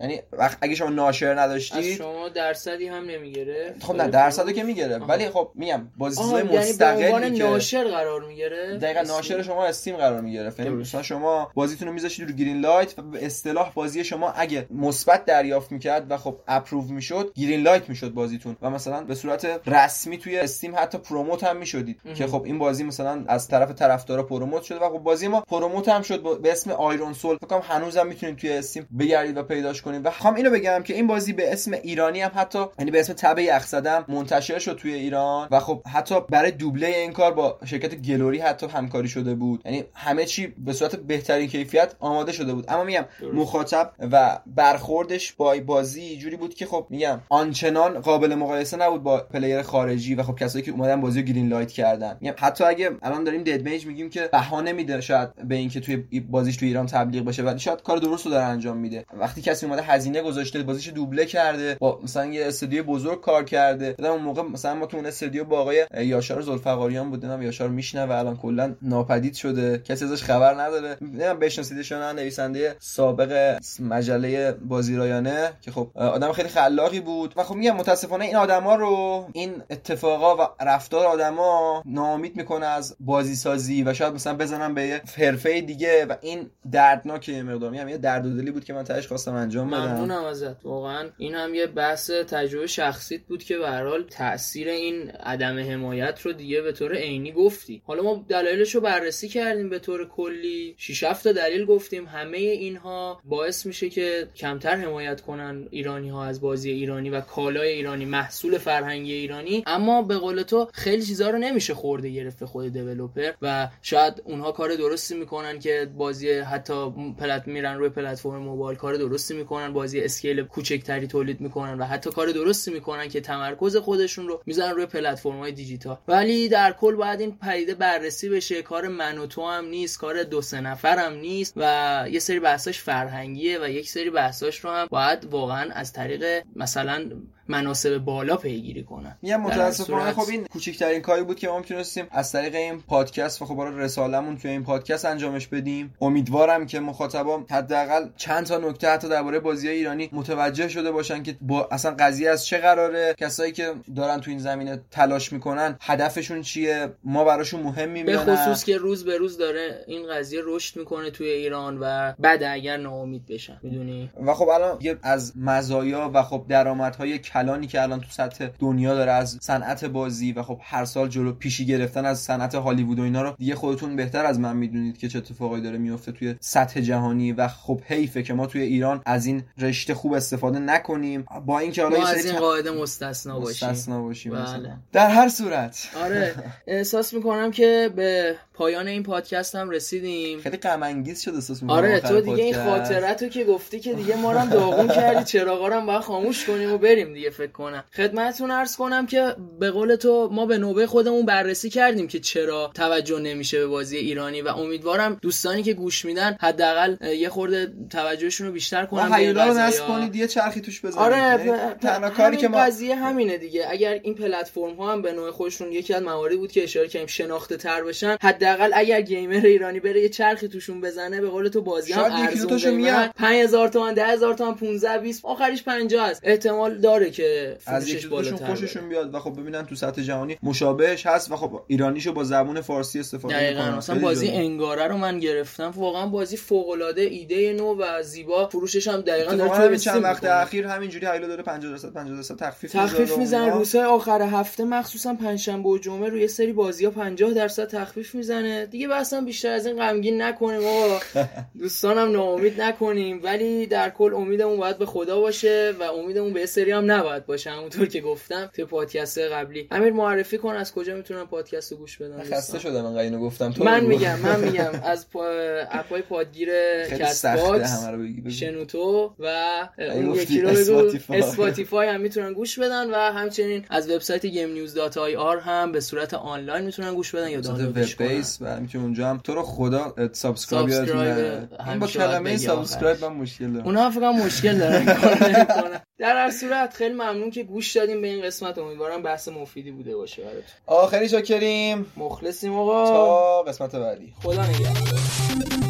یعنی وقت اگه شما ناشر نداشتید شما درصدی هم نمی‌گیره خب نه درصدی که می‌گیره ولی خب میگم بازی چیزای مستقلی یعنی ناشر قرار می‌گیره دقیقاً ناشر شما Steam قرار می‌گیره یعنی مثلا شما بازیتون رو میذاشید رو Greenlight و به اصطلاح بازی شما اگه مثبت دریافت می‌کرد و خب approve می‌شد greenlight می‌شد بازیتون. و مثلا به صورت رسمی توی Steam حتی promote promote هم می‌شدید. که خب این بازی مثلا از طرف طرفدارا promote شده و خب بازی ما promote هم شد. به اسم Iron Soul. فکر کنم هنوزم می‌تونید توی Steam بگردید و پیداش کنید. و خواهم اینو بگم که این بازی به اسم ایرانی هم حتی یعنی به اسم تبه یخزدم منتشر شد توی ایران. و خب حتی برای دوبله این کار با شرکت Glory حتی همکاری شده بود. یعنی همه چی به صورت بهترین کیفیت آماده شده بود. اما میگم مخاطب و برخوردش با بازی جوری بود که خب میگم آنچنان قابل مقایسه نبود با player خارجی و خب کسایی که اومدن بازی greenlight کردن. میگم حتی اگه الان داریم Dead Mage میگیم که بها نمیده شاید به اینکه توی بازیش توی ایران تبلیغ بشه ولی شاید کار درست رو داره انجام میده. وقتی کسی اومده هزینه گذاشته بازیش دوبله کرده با مثلا یه استودیو بزرگ کار کرده. بعد اون موقع مثلا ما تو اون استودیو با آقای یاشار زلفقاریان بودیم یاشار میشنه و الان کلا ناپدید شده. کسی ازش خبر نداره. نمی‌دونم بشناسیدش نه نویسنده سابق مجله بازی رایانه که خب آدم خیلی خلاقی بود. و خب میگم متاسفانه این آدما رو این اتفاقا و رفتار آدما ناامید می‌کنه از بازی سازی و شاید مثلا بزنم به یه حرفه دیگه و این دردناکه یه مقدار. میگم یه درد و دلی بود که من تاش خواستم انجام بدم. ممنونم ازت. واقعا این هم یه بحث تجربه شخصیت بود که به حال تاثیر این عدم حمایت رو دیگه به طور عینی گفتی. حالا ما دلایلش رو بررسی کردیم به طور کلی. 6 7 تا دلیل گفتیم. همه اینها باعث میشه که کمتر حمایت کنن ایرانی ها از بازی ایرانی و کالای ایرانی محصول فرهنگی ایرانی. اما به قول تو خیلی چیزا رو نمیشه خورده گرفت به خود دیولپر و شاید اونها کار درستی می‌کنن که بازی حتی پلت میرن روی پلتفرم موبایل کار درستی می‌کنن بازی اسکیل کوچکتری تولید می‌کنن و حتی کار درستی می‌کنن که تمرکز خودشون رو می‌ذارن روی پلتفرم های دیجیتال. ولی در کل باید این پدیده بررسی بشه. کار من و تو هم نیست کار دو سه نفر هم نیست و یه سری بحثاش فرهنگیه و یک سری بحثاش رو هم باید واقعا از طریق مثلا مناسب بالا پیگیری کنن. میگم متاسفانه خب این کوچکترین کاری بود که ما می‌تونستیم از طریق این پادکست و خب رسالمون توی این پادکست انجامش بدیم. امیدوارم که مخاطبا حداقل چند تا نکته حتی درباره بازی ایرانی متوجه شده باشن که با اصلا قضیه از چه قراره. کسایی که دارن تو این زمینه تلاش می‌کنن هدفشون چیه؟ ما براشون مهم می‌بینن به خصوص که روز به روز داره این قضیه رشد می‌کنه توی ایران و بعد اگر ناامید بشن. می‌دونی؟ و خب الان از مزایا و خب درآمدهای کلانی که الان تو سطح دنیا داره از صنعت بازی و خب هر سال جلو پیشی گرفتن از صنعت هالیوود و اینا رو دیگه خودتون بهتر از من می‌دونید که چه اتفاقایی داره میفته توی سطح جهانی و خب حیفه که ما توی ایران از این رشته خوب استفاده نکنیم. با اینکه حالا از این قاعده مستثنا باشیم. مستثنا باشیم بله. در هر صورت. آره. <laughs> احساس می‌کنم که به پایان این پادکست هم رسیدیم. خیلی غم انگیز شد احساس آره تو دیگه این خاطرتو که گفتی که دیگه ما هم داغون کردی چراغا رو باید خاموش کنیم و بریم دیگه فکر کنم. خدمتتون عرض کنم که به قول تو ما به نوبه خودمون بررسی کردیم که چرا توجه نمیشه به بازی ایرانی و امیدوارم دوستانی که گوش میدن حداقل یه خورده توجهشون رو بیشتر کنن هیولا رو نصب کنید یه چرخی توش بزنید. آره تنها کاری که ما قضیه همینه دیگه. اگر این پلتفرم ها هم به نوع خودشون یکی از مواردی بود که اشاره کردیم شناخته تر بشن حداقل اگر گیمر ایرانی بره یه چرخی توشون بزنه به قول تو بازی هم ارزون 5000 تومان 10000 تومان 15 20 آخرش 50 است. احتمال داره که از یکی خوششون بیاد و خب ببینن تو سطح جهانی مشابهش هست و خب ایرانیشو با زبون فارسی استفاده می‌کنن. مثلا بازی انگاره رو من گرفتم. واقعا بازی فوق العاده ایده نو و زیبا. فروشش هم دقیقاً داره تو چند وقت اخیر همینجوری هایلو داره 50 درصد 50 درصد تخفیف تخفیف می‌زنه. روزهای آخر هفته مخصوصا پنجشنبه و جمعه روی سری بازی ها 50 درصد تخفیف می‌زنه. دیگه بسا بیشتر از این غمگین نکنیم آقا. <laughs> دوستانم ناامید نکنیم. ولی در کل امیدمون باید به خدا باشه و امیدمون به سری هم نباید باشه. همونطور که گفتم تو پادکست قبلی. امیر معرفی کن از کجا می‌تونن پادکست رو گوش بدن خسته شدم انقدر اینو گفتم. تو من میگم من میگم. <laughs> از پا... اپای پادگیر Castbox شنوتو و اون یکی رو بگو. Spotify. هم می‌تونن گوش بدن و همچنین از وبسایت GameNews dot ir هم به صورت آنلاین می‌تونن گوش بدن یا دانلودش کنن. و می‌تونن اونجا هم تو رو خدا subscribe این با کلمه subscribe من مشکل دارم اونها فقط مشکل دارن. <laughs> در هر صورت خیلی ممنون که گوش دادین به این قسمت. امیدوارم بحث مفیدی بوده باشه براتون. آخری چاکریم مخلصیم آقا. تا قسمت بعدی. خدا نگهدار.